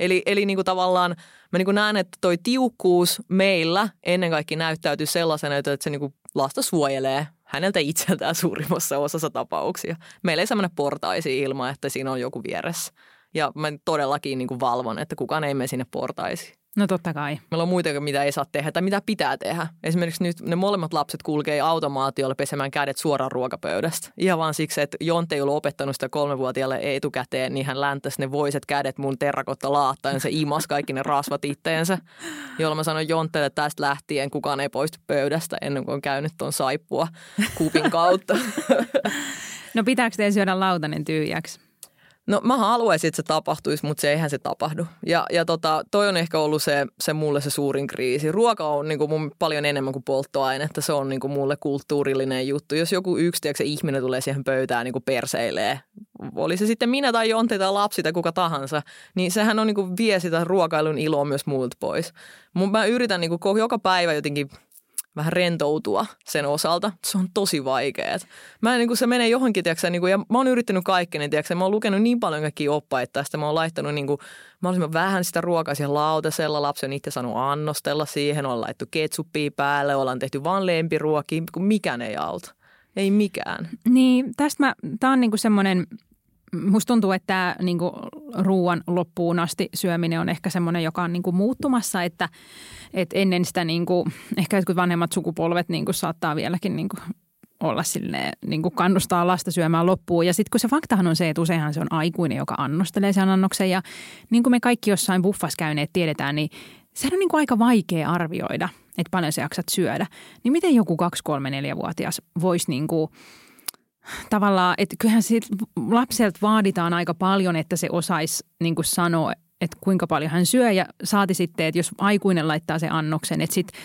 Eli, eli niin kuin tavallaan mä niin kuin näen, että toi tiukkuus meillä ennen kaikkea näyttäytyy sellaisena, että se niin kuin lasta suojelee häneltä itseltään suurimmassa osassa tapauksia. Meillä ei semmoinen portaisi ilman, että siinä on joku vieressä. Ja mä todellakin niin kuin valvon, että kukaan ei mene sinne portaisiin. No totta kai. Meillä on muita, mitä ei saa tehdä tai mitä pitää tehdä. Esimerkiksi nyt ne molemmat lapset kulkee automaatiolla pesemään kädet suoraan ruokapöydästä. Ihan vaan siksi, että Jonte ei ollut opettanut sitä kolmevuotiaalle etukäteen, niin hän läntäisi ne voiset kädet mun terrakotta laattaan ja se imas kaikki ne rasvat itteensä. Jolloin mä sanoin Jontteelle, että tästä lähtien kukaan ei poistu pöydästä ennen kuin on käynyt tuon saippua kupin kautta. No pitääkö teidän syödä lautanen tyhjäksi? No mä haluaisin, että se tapahtuisi, mutta se eihän se tapahdu. Ja, ja tota, toi on ehkä ollut se, se mulle se suurin kriisi. Ruoka on niin kuin mun paljon enemmän kuin polttoainetta. Se on niin kuin mulle kulttuurillinen juttu. Jos joku yksi tiedätkö, ihminen tulee siihen pöytään niin kuin perseilee, oli se sitten minä tai Jonte tai lapsi tai kuka tahansa, niin sehän on niin kuin vie sitä ruokailun iloa myös muilta pois. Mä yritän niin kuin joka päivä jotenkin vähän rentoutua sen osalta. Se on tosi vaikeaa. Mä niin kuin se menee johonkin, tiiäksä, niin kuin, ja mä oon yrittänyt kaikki, niin tiiäksä, mä oon lukenut niin paljon kaikkia oppaita tästä. Mä oon laittanut niin kuin, mahdollisimman vähän sitä ruokaa siihen lautasella. Lapsi on itse saanut annostella siihen, on laittu ketsuppia päälle, ollaan tehty vaan lempiruokia, kun mikään ei auta. Ei mikään. Niin, tästä mä, tää on niinku semmoinen, musta tuntuu, että niinku ruoan loppuun asti syöminen on ehkä semmoinen, joka on niinku muuttumassa, että et ennen sitä niinku, ehkä jotkut vanhemmat sukupolvet niinku saattaa vieläkin niinku olla silleen, niin kuin kannustaa lasta syömään loppuun. Ja sitten kun se faktahan on se, että useinhan se on aikuinen, joka annostelee sen annoksen. Ja niin kuin me kaikki jossain buffas käyneet tiedetään, niin sehän on niin kuin aika vaikea arvioida, että paljon sä jaksat syödä. Niin miten joku 2-3-4-vuotias voisi niin kuin tavallaan, että kyllähän siitä lapselta vaaditaan aika paljon, että se osaisi niin kuin sanoa, että kuinka paljon hän syö. Ja saati sitten, että jos aikuinen laittaa sen annoksen, että sitten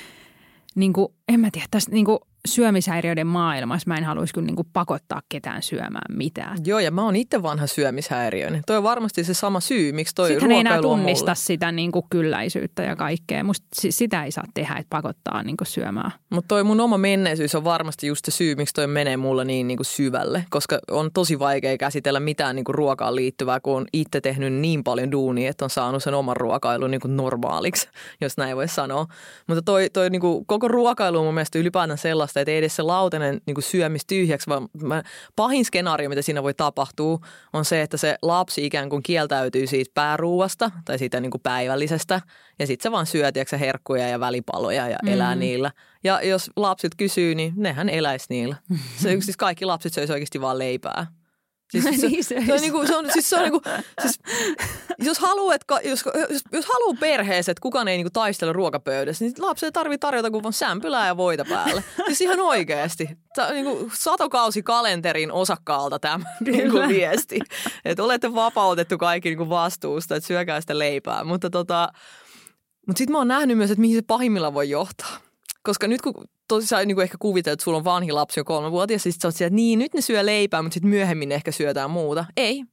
niin kuin, en mä tiedä, tässä niin kuin syömishäiriöiden maailmassa mä en haluaisi kyllä niin kuin pakottaa ketään syömään mitään. Joo, ja mä oon itse vanha syömishäiriöinen. Toi on varmasti se sama syy, miksi toi Sitten ei enää tunnista mulle. sitä niin kuin kylläisyyttä ja kaikkea. Musta si- sitä ei saa tehdä, että pakottaa niin kuin syömään. Mutta toi mun oma menneisyys on varmasti just se syy, miksi toi menee mulla niin, niin kuin syvälle. Koska on tosi vaikea käsitellä mitään niin kuin ruokaan liittyvää, kun on itse tehnyt niin paljon duunia, että on saanut sen oman ruokailun niin kuin normaaliksi, jos näin voi sanoa. Mutta toi, toi niin kuin koko ruokailu on mun mielestä ylipäätään sellaista, että ei edes se lautanen niin syömis tyhjäksi, vaan mä, pahin skenaario, mitä siinä voi tapahtua, on se, että se lapsi ikään kuin kieltäytyy siitä pääruuasta tai siitä niin kuin päivällisestä ja sitten se vaan syö tiedätkö, herkkuja ja välipaloja ja elää Mm. niillä. Ja jos lapset kysyy, niin nehän eläisi niillä. Se, siis kaikki lapset söisi oikeasti vaan leipää. Siis se, Niin se, söis. on niinku, se on, siis se on niinku, siis, jos haluaa, että, jos, jos, jos haluaa perheessä, että kukaan ei niinku taistele ruokapöydässä, niin lapselle ei tarvitse tarjota kuin vaan sämpylää ja voita päälle. Siis ihan oikeasti. Tämä on niinku satokausikalenterin osakkaalta tämä niinku viesti. Että olette vapautettu kaikki niinku vastuusta, että syökää sitä leipää. Mutta tota, mutta sitten mä oon nähnyt myös, että mihin se pahimmillaan voi johtaa. Koska nyt kun tosissaan niin ehkä kuvitellaan, että sulla on vanhi lapsi jo kolmevuotias, siis sä oot siellä, että niin, nyt ne syö leipää, mutta sitten myöhemmin ehkä syötään muuta. Ei,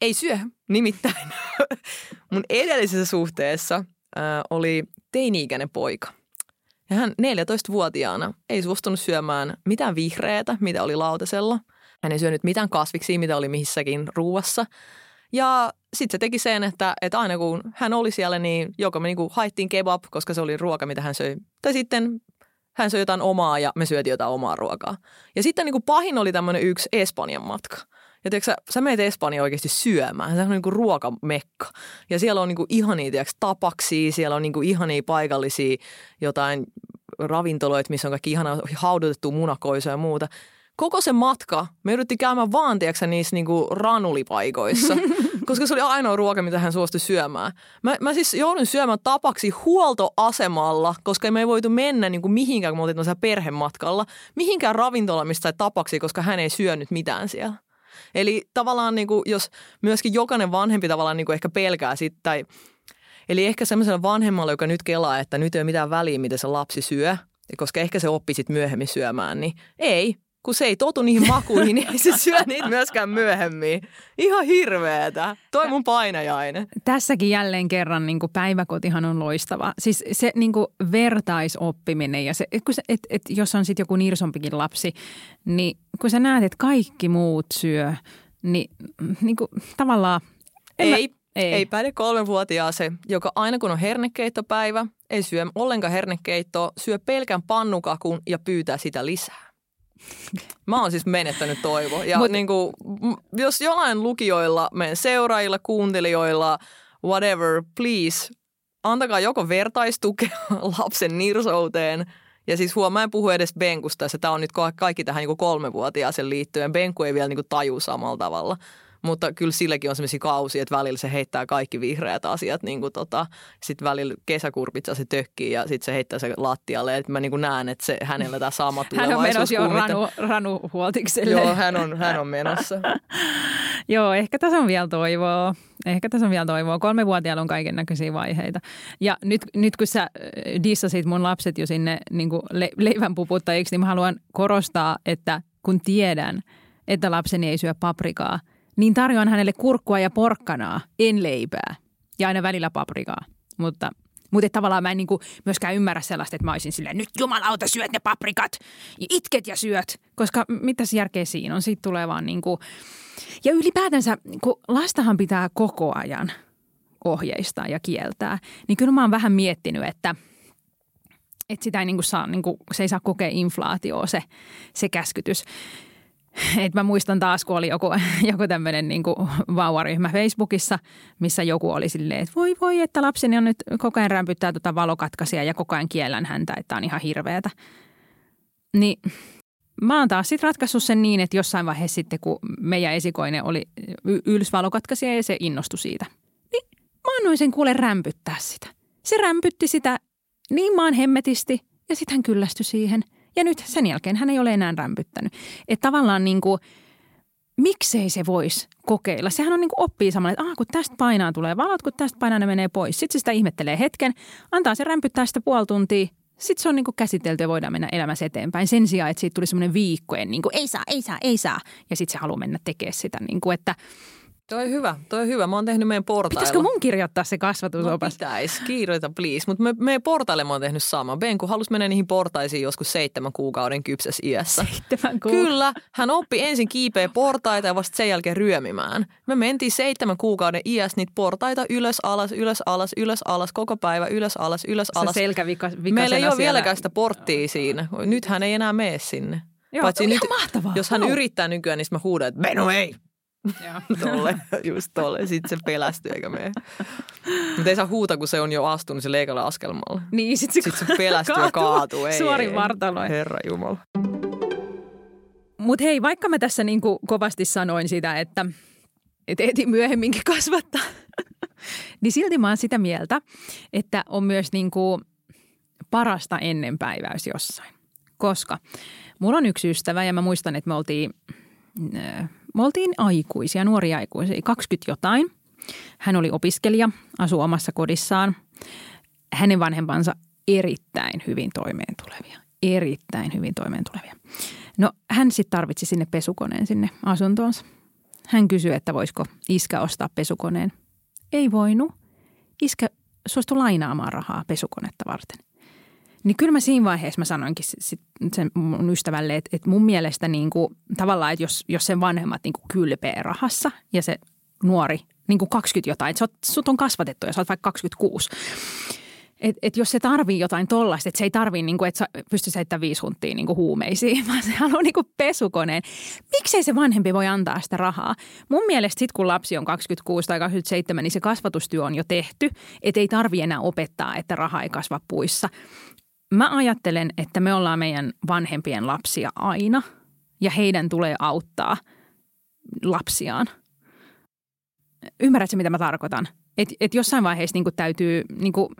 ei syö. Nimittäin mun edellisessä suhteessa äh, oli teini-ikäinen poika. Ja hän 14-vuotiaana ei suostunut syömään mitään vihreätä, mitä oli lautasella. Hän ei syönyt mitään kasviksia, mitä oli missäkin ruuassa. Ja sitten se teki sen, että, että aina kun hän oli siellä, niin joko me niinku haettiin kebab, koska se oli ruoka, mitä hän söi. Tai sitten hän söi jotain omaa ja me syötiin jotain omaa ruokaa. Ja sitten niinku pahin oli tämmöinen yksi Espanjan matka. Ja tiedätkö, sä, menet Espanjaan oikeasti syömään. Se on niinku ruokamekka. Ja siellä on niinku ihania tiedätkö, tapaksia, siellä on niinku ihania paikallisia jotain ravintoloita, missä on kaikki ihana haudutettu munakoisa ja muuta. Koko se matka, me jouduttiin käymään vaan tiedätkö, niissä niinku ranulipaikoissa, koska se oli ainoa ruoka, mitä hän suostui syömään. Mä, mä siis joudun syömään tapaksi huoltoasemalla, koska me ei voitu mennä niinku mihinkään, kun me oltiin perhematkalla, mihinkään ravintola, mistä sai tapaksi, koska hän ei syönyt mitään siellä. Eli tavallaan niin kuin, jos myöskin jokainen vanhempi tavallaan niin kuin ehkä pelkää sit, tai Eli ehkä semmoisella vanhemmalla, joka nyt kelaa, että nyt ei ole mitään väliä, mitä se lapsi syö, koska ehkä se oppi sit myöhemmin syömään, niin ei. Kun se ei totu niihin makuihin, niin ei se syö niitä myöskään myöhemmin. Ihan hirveetä. Toi mun painajainen. Tässäkin jälleen kerran niin kuin päiväkotihan on loistava. Siis se niin kuin vertaisoppiminen ja se, kun se, et, et, jos on sitten joku nirsompikin lapsi, niin kun sä näet, että kaikki muut syö, niin, niin kuin, tavallaan... en mä- Ei, ei. ei päde kolmenvuotiaase, joka aina kun on hernekeittopäivä, ei syö ollenkaan hernekeittoa, syö pelkän pannukakun ja pyytää sitä lisää. Mä oon siis menettänyt toivo. Ja Mut- niin kuin, jos jollain lukijoilla, meidän seuraajilla, kuuntelijoilla, whatever, please, antakaa joko vertaistukea lapsen nirsouteen. Ja siis huomaa, en puhu edes Benkusta, ja tämä on nyt ka- kaikki tähän niin kolmevuotiaaseen liittyen. Benku ei vielä niin kuin taju samalla tavalla. Mutta kyllä silläkin on sellaisia kausia, että välillä se heittää kaikki vihreät asiat. Niin kuin tota, sitten välillä kesäkurpitsa se tökkii ja sitten se heittää se lattialle. Että mä niin kuin näen, että se, hänellä tämä sama Hän on tulevaisuus menossa jo ranu, ranuhuoltikselle. Joo, hän on, hän on menossa. Joo, ehkä tässä on vielä toivoa. Ehkä tässä on vielä toivoa. Kolmevuotiaalla on kaiken näköisiä vaiheita. Ja nyt, nyt kun sä äh, dissasit mun lapset jo sinne niin kuin le, leivän puputtajiksi, niin mä haluan korostaa, että kun tiedän, että lapseni ei syö paprikaa, niin tarjoan hänelle kurkkua ja porkkanaa, en leipää. Ja aina välillä paprikaa. Mutta Mutta tavallaan mä en niinku myöskään ymmärrä sellaista, että mä olisin silleen, nyt jumalauta syöt ne paprikat ja itket ja syöt. Koska mitä järkeä siinä on? Siitä tulee vaan niinku... Ja ylipäätänsä, kun lastahan pitää koko ajan ohjeistaa ja kieltää, niin kyllä mä oon vähän miettinyt, että – että sitä ei niinku saa, niinku, se ei saa kokea inflaatioa se, se käskytys. Et mä muistan taas, kun oli joku, joku tämmöinen niin vauvaryhmä Facebookissa, missä joku oli silleen, että voi voi, että lapseni on nyt koko ajan rämpyttää tuota valokatkaisia ja koko ajan kiellän häntä, että on ihan hirveätä. Niin mä oon taas sitten ratkaissut sen niin, että jossain vaiheessa sitten, kun meidän esikoinen oli ylsvalokatkaisia ja se innostui siitä, niin mä annoin sen kuule rämpyttää sitä. Se rämpytti sitä niin maan hemmetisti ja sitten hän kyllästyi siihen. Ja nyt sen jälkeen hän ei ole enää rämpyttänyt. Että tavallaan niin kuin, miksei se voisi kokeilla. Sehän on niin kuin oppii samalla, että ah, kun tästä painaa tulee valot, kun tästä painaa ne menee pois. Sitten se sitä ihmettelee hetken, antaa se rämpyttää sitä puoli tuntia, sitten se on niin kuin käsitelty ja voidaan mennä elämässä eteenpäin. Sen sijaan, että siitä tuli semmoinen viikkojen niin kuin, ei saa, ei saa, ei saa. Ja sitten se haluaa mennä tekemään sitä. Niin kuin, että – Toi hyvä, toi hyvä. Mä oon tehnyt meidän portailla. Pitäisikö mun kirjoittaa se kasvatusopas? No pitäis, kirjoita please. Mutta me, meidän portaille mä oon tehnyt sama. Benku halusi mennä niihin portaisiin joskus seitsemän kuukauden kypsässä iässä. Seitsemän kuukauden? Kyllä. Hän oppi ensin kiipeä portaita ja vasta sen jälkeen ryömimään. Me mentiin seitsemän kuukauden iässä niitä portaita ylös, alas, ylös, alas, ylös, alas, koko päivä, ylös, alas, ylös, alas. Se selkävika, Meillä ei ole vieläkään sitä porttia siinä. Nyt hän ei enää mene sinne. Joo, Paitsi nyt, mahtavaa. Jos hän wow. yrittää nykyään, niin mä huudan, että Beno ei, tolle, just tolle. Sitten se pelästyy eikä mene. Mutta ei saa huuta, kun se on jo astunut se leikalla askelmalla. Niin, sitten se, sit se pelästyy ja kaatuu. Ei, Suorin vartaloin. Herra Jumala. Mutta hei, vaikka mä tässä niinku kovasti sanoin sitä, että et eti myöhemminkin kasvattaa, niin silti mä oon sitä mieltä, että on myös niinku parasta ennen päiväys jossain. Koska mulla on yksi ystävä ja mä muistan, että me oltiin me oltiin aikuisia, nuoria aikuisia, 20 jotain. Hän oli opiskelija, asui omassa kodissaan. Hänen vanhempansa erittäin hyvin toimeen tulevia. Erittäin hyvin toimeen tulevia. No hän sitten tarvitsi sinne pesukoneen sinne asuntoonsa. Hän kysyi, että voisiko iskä ostaa pesukoneen. Ei voinut. Iskä suostui lainaamaan rahaa pesukonetta varten. Niin kyllä mä siinä vaiheessa mä sanoinkin sit sen mun ystävälle, että, että mun mielestä niin kuin, tavallaan, että jos, jos sen vanhemmat niin kuin kylpeä rahassa ja se nuori niin kuin 20 jotain, että oot, sut on kasvatettu ja sä oot vaikka 26. Et, et jos se tarvii jotain tollaista, että se ei tarvii, niin kuin, että sä pystyt heittämään viisi huntia niin kuin huumeisiin, vaan se haluaa niin kuin pesukoneen. Miksei se vanhempi voi antaa sitä rahaa? Mun mielestä sitten kun lapsi on 26 tai 27, niin se kasvatustyö on jo tehty, että ei tarvi enää opettaa, että raha ei kasva puissa mä ajattelen, että me ollaan meidän vanhempien lapsia aina ja heidän tulee auttaa lapsiaan. Ymmärrätkö, mitä mä tarkoitan? Että et jossain vaiheessa niinku täytyy... Niinku,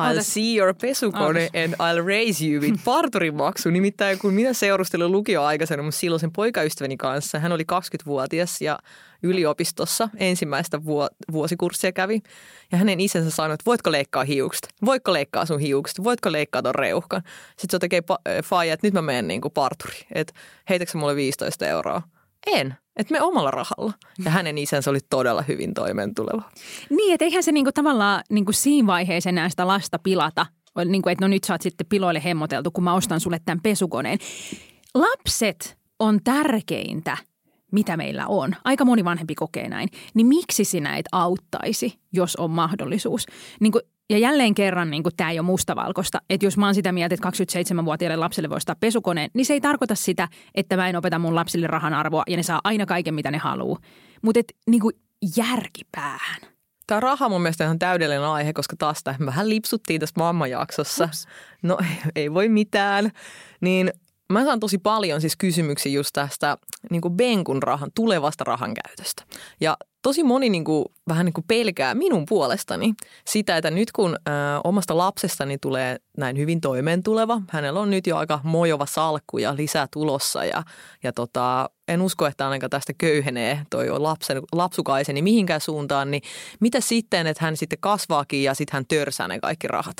I'll see your pesukone and I'll raise you with parturimaksu. Nimittäin kun minä seurustelin lukioaikaisena mun silloisen poikaystäväni kanssa, hän oli 20-vuotias ja yliopistossa ensimmäistä vuosikurssia kävi. Ja hänen isänsä sanoi, että voitko leikkaa hiukset? Voitko leikkaa sun hiukset? Voitko leikkaa ton reuhkan? Sitten se tekee pa- faija, että nyt mä menen niin kuin parturi. Että heitäkö mulle 15 euroa? En. Että me omalla rahalla. Ja hänen isänsä oli todella hyvin toimeentuleva. Niin, että eihän se niinku tavallaan niinku siinä vaiheessa enää sitä lasta pilata. Niinku, että no nyt sä oot sitten piloille hemmoteltu, kun mä ostan sulle tämän pesukoneen. Lapset on tärkeintä – mitä meillä on. Aika moni vanhempi kokee näin. Niin miksi sinä et auttaisi, jos on mahdollisuus? Niin kuin, ja jälleen kerran niin tämä ei ole mustavalkoista, että jos mä oon sitä mieltä, että 27-vuotiaalle lapselle voi ostaa pesukoneen, niin se ei tarkoita sitä, että mä en opeta mun lapsille rahan arvoa ja ne saa aina kaiken, mitä ne haluaa. Mutta niin järkipäähän. Tämä raha mun mielestä on täydellinen aihe, koska taas tähän vähän lipsuttiin tässä mammajaksossa. Ups. No ei voi mitään. Niin Mä saan tosi paljon siis kysymyksiä just tästä niin kuin Benkun rahan, tulevasta rahan käytöstä. Ja tosi moni niin kuin, vähän niin kuin pelkää minun puolestani sitä, että nyt kun ö, omasta lapsestani tulee näin hyvin toimeentuleva, hänellä on nyt jo aika mojova salkku ja lisää tulossa ja, ja tota, en usko, että ainakaan tästä köyhenee toi lapsen, lapsukaiseni mihinkään suuntaan, niin mitä sitten, että hän sitten kasvaakin ja sitten hän törsää ne kaikki rahat.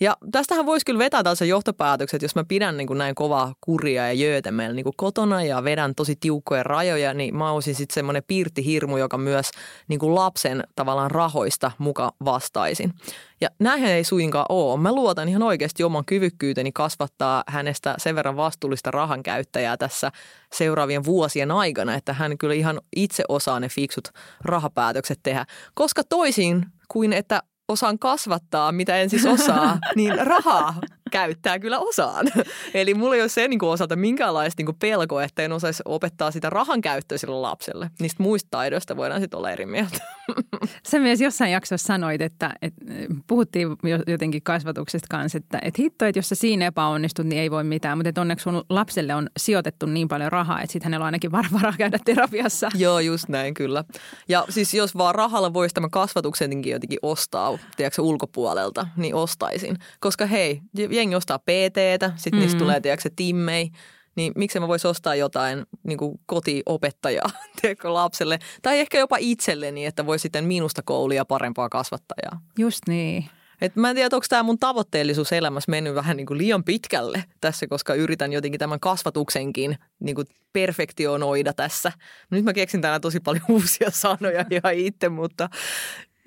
Ja tästähän voisi kyllä vetää tällaisen johtopäätöksen, että jos mä pidän niin kuin näin kovaa kuria ja jöötä meillä niin kuin kotona ja vedän tosi tiukkoja rajoja, niin mä olisin sitten semmoinen piirtihirmu, joka myös niin kuin lapsen tavallaan rahoista muka vastaisin. Ja näinhän ei suinkaan ole. Mä luotan ihan oikeasti oman kyvykkyyteni kasvattaa hänestä sen verran vastuullista rahan käyttäjää tässä seuraavien vuosien aikana, että hän kyllä ihan itse osaa ne fiksut rahapäätökset tehdä. Koska toisin kuin että osaan kasvattaa, mitä en siis osaa, niin rahaa käyttää kyllä osaan. Eli mulla ei ole se niin kuin osalta minkäänlaista niin kuin pelkoa, että en osaisi opettaa sitä rahan käyttöä sille lapselle. Niistä muista taidoista voidaan sitten olla eri mieltä. Sä myös jossain jaksossa sanoit, että, että puhuttiin jotenkin kasvatuksesta kanssa, että, että hitto, että jos sä siinä epäonnistut, niin ei voi mitään. Mutta että onneksi sun lapselle on sijoitettu niin paljon rahaa, että sitten hänellä on ainakin varaa käydä terapiassa. Joo, just näin kyllä. Ja siis jos vaan rahalla voisi tämä kasvatuksenkin jotenkin ostaa, tiedätkö, ulkopuolelta, niin ostaisin. Koska hei, jengi ostaa PTtä, sitten mm. niistä tulee, tiedätkö, timmei, niin miksi mä voisi ostaa jotain niin kuin kotiopettajaa tiedätkö, lapselle. Tai ehkä jopa itselleni, että voi sitten minusta koulia parempaa kasvattajaa. Just niin. Et mä en tiedä, onko tämä mun tavoitteellisuus elämässä mennyt vähän niin kuin liian pitkälle tässä, koska yritän jotenkin tämän kasvatuksenkin niin kuin perfektionoida tässä. Nyt mä keksin täällä tosi paljon uusia sanoja ihan itse, mutta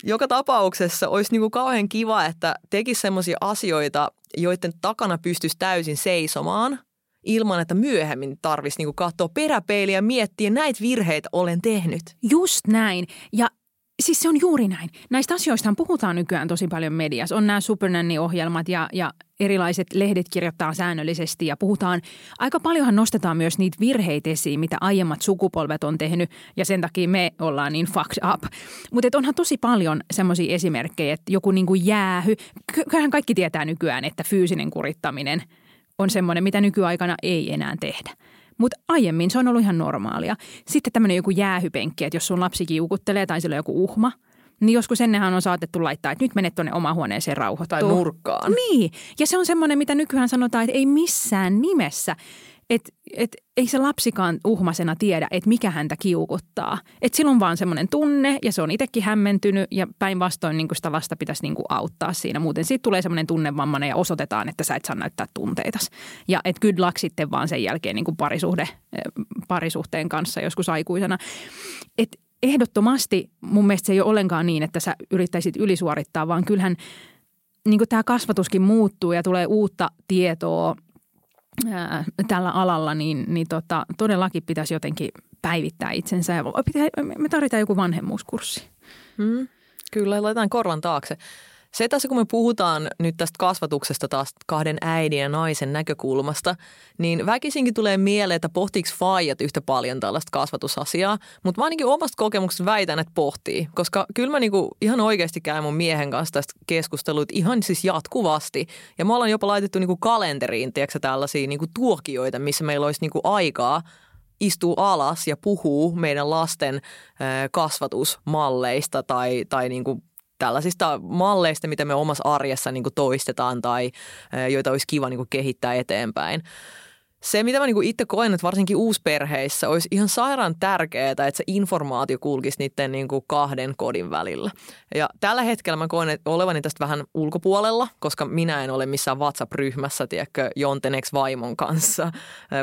joka tapauksessa olisi niin kuin kauhean kiva, että tekisi sellaisia asioita, joiden takana pystyisi täysin seisomaan ilman, että myöhemmin tarvitsisi niin katsoa peräpeiliä ja miettiä, näitä virheitä olen tehnyt. Just näin. Ja Siis se on juuri näin. Näistä asioista puhutaan nykyään tosi paljon mediassa. On nämä Supernanny-ohjelmat ja, ja erilaiset lehdet kirjoittaa säännöllisesti ja puhutaan. Aika paljonhan nostetaan myös niitä virheitä esiin, mitä aiemmat sukupolvet on tehnyt ja sen takia me ollaan niin fucked up. Mutta onhan tosi paljon semmoisia esimerkkejä, että joku niinku jäähy. Kyllähän kaikki tietää nykyään, että fyysinen kurittaminen on semmoinen, mitä nykyaikana ei enää tehdä. Mutta aiemmin se on ollut ihan normaalia. Sitten tämmöinen joku jäähypenkki, että jos sun lapsi kiukuttelee tai sillä on joku uhma, niin joskus ennenhän on saatettu laittaa, että nyt menet tuonne oma huoneeseen rauhoittua. Tai nurkkaan. Niin, ja se on semmoinen, mitä nykyään sanotaan, että ei missään nimessä – että et, ei se lapsikaan uhmasena tiedä, että mikä häntä kiukuttaa. Että silloin vaan semmoinen tunne ja se on itsekin hämmentynyt ja päinvastoin niin sitä lasta pitäisi niin auttaa siinä. Muuten siitä tulee semmoinen tunnevammainen ja osoitetaan, että sä et saa näyttää tunteitas. Ja että good sitten vaan sen jälkeen niin parisuhde, eh, parisuhteen kanssa joskus aikuisena. Et ehdottomasti mun mielestä se ei ole ollenkaan niin, että sä yrittäisit ylisuorittaa, vaan kyllähän niin tämä kasvatuskin muuttuu ja tulee uutta tietoa – tällä alalla, niin, niin tota, todellakin pitäisi jotenkin päivittää itsensä. Ja pitää, me tarvitaan joku vanhemmuuskurssi. Hmm, kyllä, laitetaan korvan taakse. Se tässä, kun me puhutaan nyt tästä kasvatuksesta taas kahden äidin ja naisen näkökulmasta, niin väkisinkin tulee mieleen, että pohtiiko faijat yhtä paljon tällaista kasvatusasiaa. Mutta mä ainakin omasta kokemuksesta väitän, että pohtii, koska kyllä mä niinku ihan oikeasti käyn mun miehen kanssa tästä keskusteluit ihan siis jatkuvasti. Ja me ollaan jopa laitettu niinku kalenteriin, tiedätkö, tällaisia niinku tuokioita, missä meillä olisi niinku aikaa istuu alas ja puhuu meidän lasten kasvatusmalleista tai, tai niin kuin tällaisista malleista, mitä me omassa arjessa niin kuin toistetaan tai joita olisi kiva niin kuin kehittää eteenpäin se, mitä mä niinku itse koen, että varsinkin uusperheissä olisi ihan sairaan tärkeää, että se informaatio kulkisi niiden niinku kahden kodin välillä. Ja tällä hetkellä mä koen että olevani tästä vähän ulkopuolella, koska minä en ole missään WhatsApp-ryhmässä, tiedätkö, Jontenex vaimon kanssa,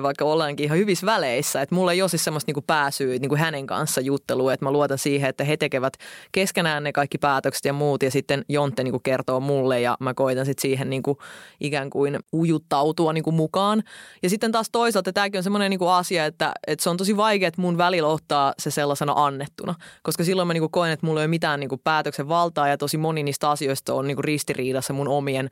vaikka ollaankin ihan hyvissä väleissä. Että mulla ei ole siis semmoista niinku pääsyä niinku hänen kanssa juttelua, että mä luotan siihen, että he tekevät keskenään ne kaikki päätökset ja muut, ja sitten Jonte niinku kertoo mulle, ja mä koitan sitten siihen niinku ikään kuin ujuttautua niinku mukaan. Ja sitten sitten taas toisaalta tämäkin on semmoinen niin asia, että, että se on tosi vaikea, että mun välillä ottaa se sellaisena annettuna. Koska silloin mä niin kuin koen, että mulla ei ole mitään niin kuin päätöksen valtaa ja tosi moni niistä asioista on niin kuin ristiriidassa mun omien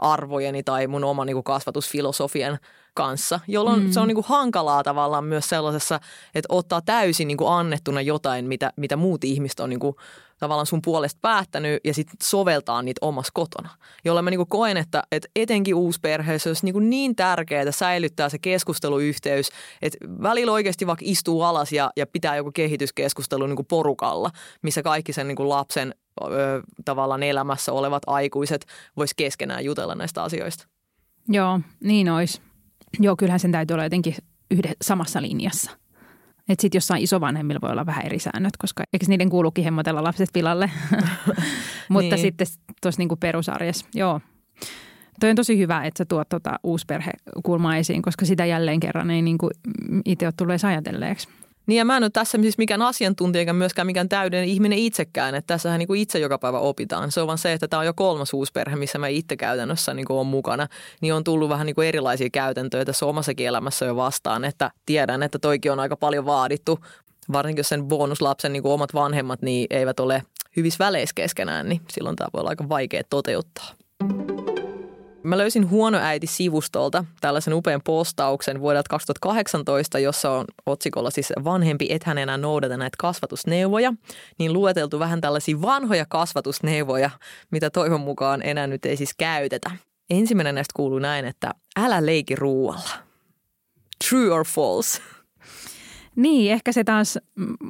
arvojeni tai mun oman niin kuin kasvatusfilosofian kanssa, jolloin mm. se on niin kuin hankalaa tavallaan myös sellaisessa, että ottaa täysin niin kuin annettuna jotain, mitä, mitä muut ihmiset on niin kuin tavallaan sun puolesta päättänyt ja sitten soveltaa niitä omassa kotona. Jolloin mä niin kuin koen, että, että etenkin uusperheessä olisi niin, kuin niin tärkeää säilyttää se keskusteluyhteys, että välillä oikeasti vaikka istuu alas ja, ja pitää joku kehityskeskustelu niin kuin porukalla, missä kaikki sen niin kuin lapsen ö, tavallaan elämässä olevat aikuiset vois keskenään jutella näistä asioista. Joo, niin olisi. Joo, kyllähän sen täytyy olla jotenkin yhde, samassa linjassa. Että sitten jossain isovanhemmilla voi olla vähän eri säännöt, koska eikö niiden kuulukin hemmotella lapset pilalle? Mutta niin. sitten tuossa niinku perusarjessa, joo. Toi on tosi hyvä, että sä tuot tuota uusperhekulmaa esiin, koska sitä jälleen kerran ei niin kuin itse ole tullut edes ajatelleeksi. Niin ja mä en ole tässä siis mikään asiantuntija eikä myöskään mikään täydellinen ihminen itsekään, että tässähän niin kuin itse joka päivä opitaan. Se on vaan se, että tämä on jo kolmas uusperhe, missä mä itse käytännössä niin kuin olen mukana, niin on tullut vähän niin kuin erilaisia käytäntöjä tässä omassakin elämässä jo vastaan, että tiedän, että toikin on aika paljon vaadittu, varsinkin jos sen bonuslapsen niin kuin omat vanhemmat niin eivät ole hyvissä väleissä keskenään, niin silloin tämä voi olla aika vaikea toteuttaa. Mä löysin Huono äiti-sivustolta tällaisen upean postauksen vuodelta 2018, jossa on otsikolla siis vanhempi et hän enää noudata näitä kasvatusneuvoja. Niin lueteltu vähän tällaisia vanhoja kasvatusneuvoja, mitä toivon mukaan enää nyt ei siis käytetä. Ensimmäinen näistä kuuluu näin, että älä leiki ruualla. True or false? Niin, ehkä se taas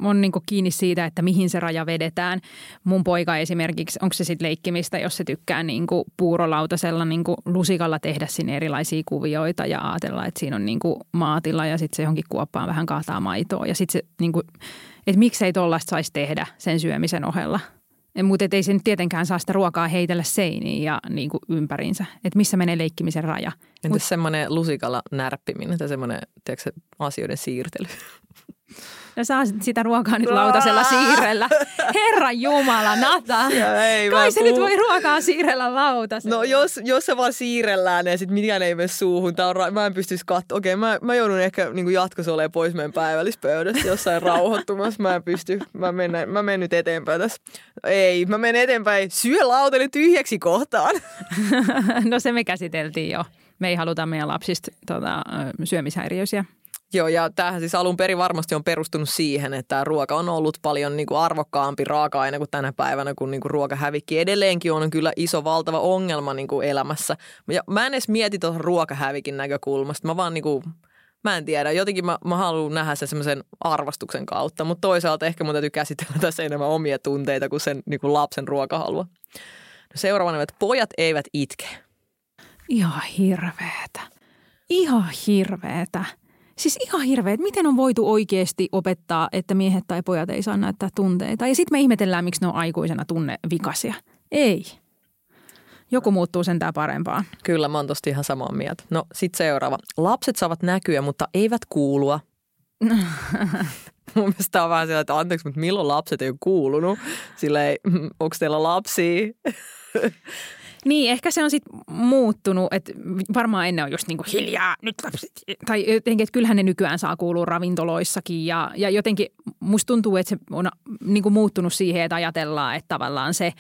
on niin kiinni siitä, että mihin se raja vedetään. Mun poika esimerkiksi, onko se sitten leikkimistä, jos se tykkää niin puurolautasella niin lusikalla tehdä sinne erilaisia kuvioita ja ajatella, että siinä on niin maatila ja sitten se johonkin kuoppaan vähän kaataa maitoa. Ja sitten se, niin kuin, että miksei tollaista saisi tehdä sen syömisen ohella. Mutta ei se nyt tietenkään saa sitä ruokaa heitellä seiniin ja niin kuin ympäriinsä. Että missä menee leikkimisen raja. Entäs Mut, semmoinen lusikalla närppiminen tai semmoinen tiedätkö, asioiden siirtely? No saa sitä ruokaa nyt lautasella siirrellä. Herra Jumala, Nata. Ei, Kai se puhun. nyt voi ruokaa siirrellä lautasella. No jos, jos se vaan siirrellään ja sitten mitään ei mene suuhun. Tää on, ra- mä en pystyisi katsoa. Okei, mä, mä joudun ehkä niin jatkossa olemaan pois meidän päivällispöydästä jossain rauhoittumassa. Mä en pysty. Mä menen, mä menen nyt eteenpäin tässä. Ei, mä menen eteenpäin. Syö lautani tyhjäksi kohtaan. no se me käsiteltiin jo. Me ei haluta meidän lapsista tota, syömishäiriöisiä. Joo, ja tämähän siis alun perin varmasti on perustunut siihen, että ruoka on ollut paljon niin kuin arvokkaampi raaka-aine kuin tänä päivänä, kun niin kuin ruokahävikki edelleenkin on kyllä iso, valtava ongelma niin kuin elämässä. Ja mä en edes mieti tuohon ruokahävikin näkökulmasta, mä vaan niin kuin, mä en tiedä, jotenkin mä, mä haluan nähdä sen semmoisen arvostuksen kautta, mutta toisaalta ehkä mun täytyy käsitellä tässä enemmän omia tunteita kuin sen niin kuin lapsen ruokahalua. No seuraavana, että pojat eivät itke. Ihan hirveetä. Ihan hirveetä. Siis ihan hirveä, että miten on voitu oikeasti opettaa, että miehet tai pojat ei saa näyttää tunteita. Ja sitten me ihmetellään, miksi ne on aikuisena tunnevikasia. Ei. Joku muuttuu sentään parempaan. Kyllä, mä oon tosta ihan samaa mieltä. No sit seuraava. Lapset saavat näkyä, mutta eivät kuulua. Mun mielestä on vähän sillä, että anteeksi, mutta milloin lapset ei ole kuulunut? Silleen, onko teillä lapsia? Niin, ehkä se on sitten muuttunut, että varmaan ennen on just niin kuin hiljaa, nyt lapset, tai jotenkin, että kyllähän ne nykyään saa kuulua ravintoloissakin ja, ja jotenkin musta tuntuu, että se on niin kuin muuttunut siihen, että ajatellaan, että tavallaan se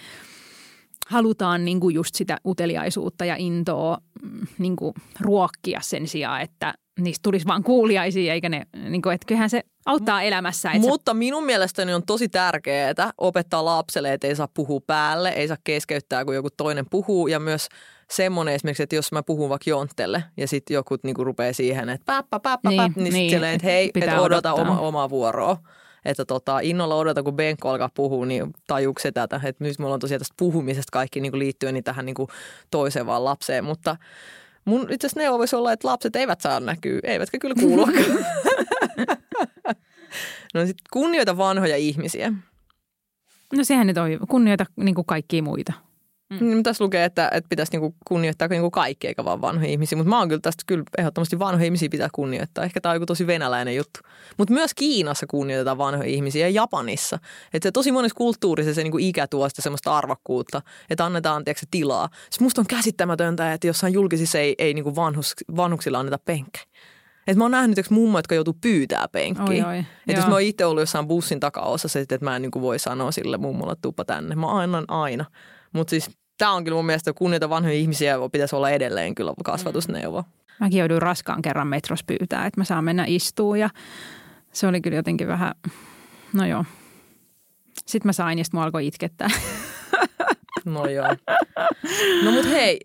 halutaan niin kuin just sitä uteliaisuutta ja intoa mm, niin kuin ruokkia sen sijaan, että niistä tulisi vaan kuuliaisia, eikä ne, niin kuin, että kyllähän se auttaa elämässä. Että Mutta minun mielestäni on tosi tärkeää opettaa lapselle, että ei saa puhua päälle, ei saa keskeyttää, kun joku toinen puhuu ja myös semmoinen esimerkiksi, että jos mä puhun vaikka Jonttelle ja sitten joku niinku rupeaa siihen, että päppä, päppä, niin, päppä, niin, niin sitten että hei, että odota oma, oma vuoroa. Että tota, innolla odota, kun Benko alkaa puhua, niin tajuuko se tätä. Että nyt mulla on tosiaan tästä puhumisesta kaikki niin kuin liittyen niin tähän niin kuin toiseen vaan lapseen, mutta – Mun itse asiassa neuvo voisi olla, että lapset eivät saa näkyä, eivätkä kyllä kuulua. no sitten kunnioita vanhoja ihmisiä. No sehän nyt on kunnioita niin kuin kaikkia muita. Mm. Niin, tässä lukee, että, että pitäisi niinku kunnioittaa niinku kaikki eikä vaan vanhoja ihmisiä. Mutta mä oon kyllä tästä kyllä ehdottomasti vanhoja ihmisiä pitää kunnioittaa. Ehkä tämä on joku tosi venäläinen juttu. Mutta myös Kiinassa kunnioitetaan vanhoja ihmisiä ja Japanissa. Että se tosi monessa kulttuurissa se niinku ikä tuo sitä semmoista arvokkuutta, että annetaan tiedätkö, tilaa. Siis musta on käsittämätöntä, että jossain julkisissa ei, ei niinku vanhus, vanhuksilla anneta penkkejä. Et mä oon nähnyt yksi mummo, jotka joutuu pyytää penkkiä. Että jos mä oon itse ollut jossain bussin takaosassa, että mä en niin voi sanoa sille mummolle, tuppa tänne. Mä annan aina. Mutta siis tämä on kyllä mun mielestä kunnioita vanhoja ihmisiä pitäisi olla edelleen kyllä kasvatusneuvo. Mäkin jouduin raskaan kerran metros pyytää, että mä saan mennä istuun ja se oli kyllä jotenkin vähän, no joo. Sitten mä sain ja sitten mä alkoi itkettää. No joo. No mut hei,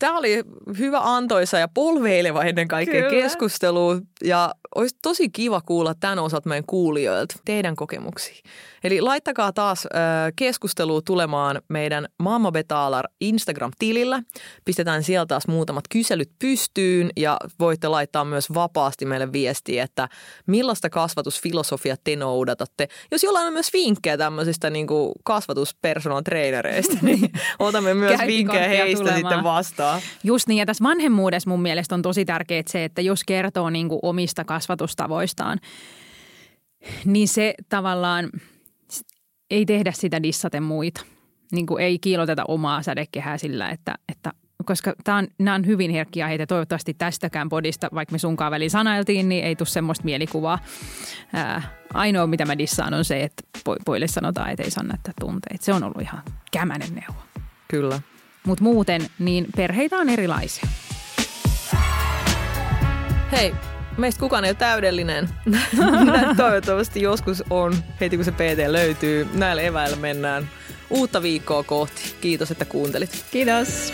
tämä oli hyvä antoisa ja polveileva ennen kaikkea Kyllä. keskustelu. Ja olisi tosi kiva kuulla tämän osat meidän kuulijoilta, teidän kokemuksia. Eli laittakaa taas äh, keskustelua tulemaan meidän Mamma Betalar Instagram-tilillä. Pistetään sieltä taas muutamat kyselyt pystyyn ja voitte laittaa myös vapaasti meille viestiä, että millaista kasvatusfilosofia te noudatatte. Jos jollain on myös vinkkejä tämmöisistä niin kasvatuspersonal trainereista, niin otamme myös vinkkejä heistä tulemaan. sitten vastaan Joo. Just niin, ja tässä vanhemmuudessa mun mielestä on tosi tärkeää se, että jos kertoo niin kuin omista kasvatustavoistaan, niin se tavallaan ei tehdä sitä dissaten muita. Niin kuin ei kiiloteta omaa sädekehää sillä, että, että koska tää on, nämä on hyvin herkkiä heitä. Toivottavasti tästäkään podista, vaikka me sunkaan väliin sanailtiin, niin ei tule semmoista mielikuvaa. Ää, ainoa, mitä mä dissaan, on se, että poille sanotaan, että ei saa näyttää tunteita. Se on ollut ihan kämänen neuvo. Kyllä. Mutta muuten, niin perheitä on erilaisia. Hei, meistä kukaan ei ole täydellinen. Toivottavasti joskus on, heti kun se PT löytyy. Näillä eväillä mennään uutta viikkoa kohti. Kiitos, että kuuntelit. Kiitos.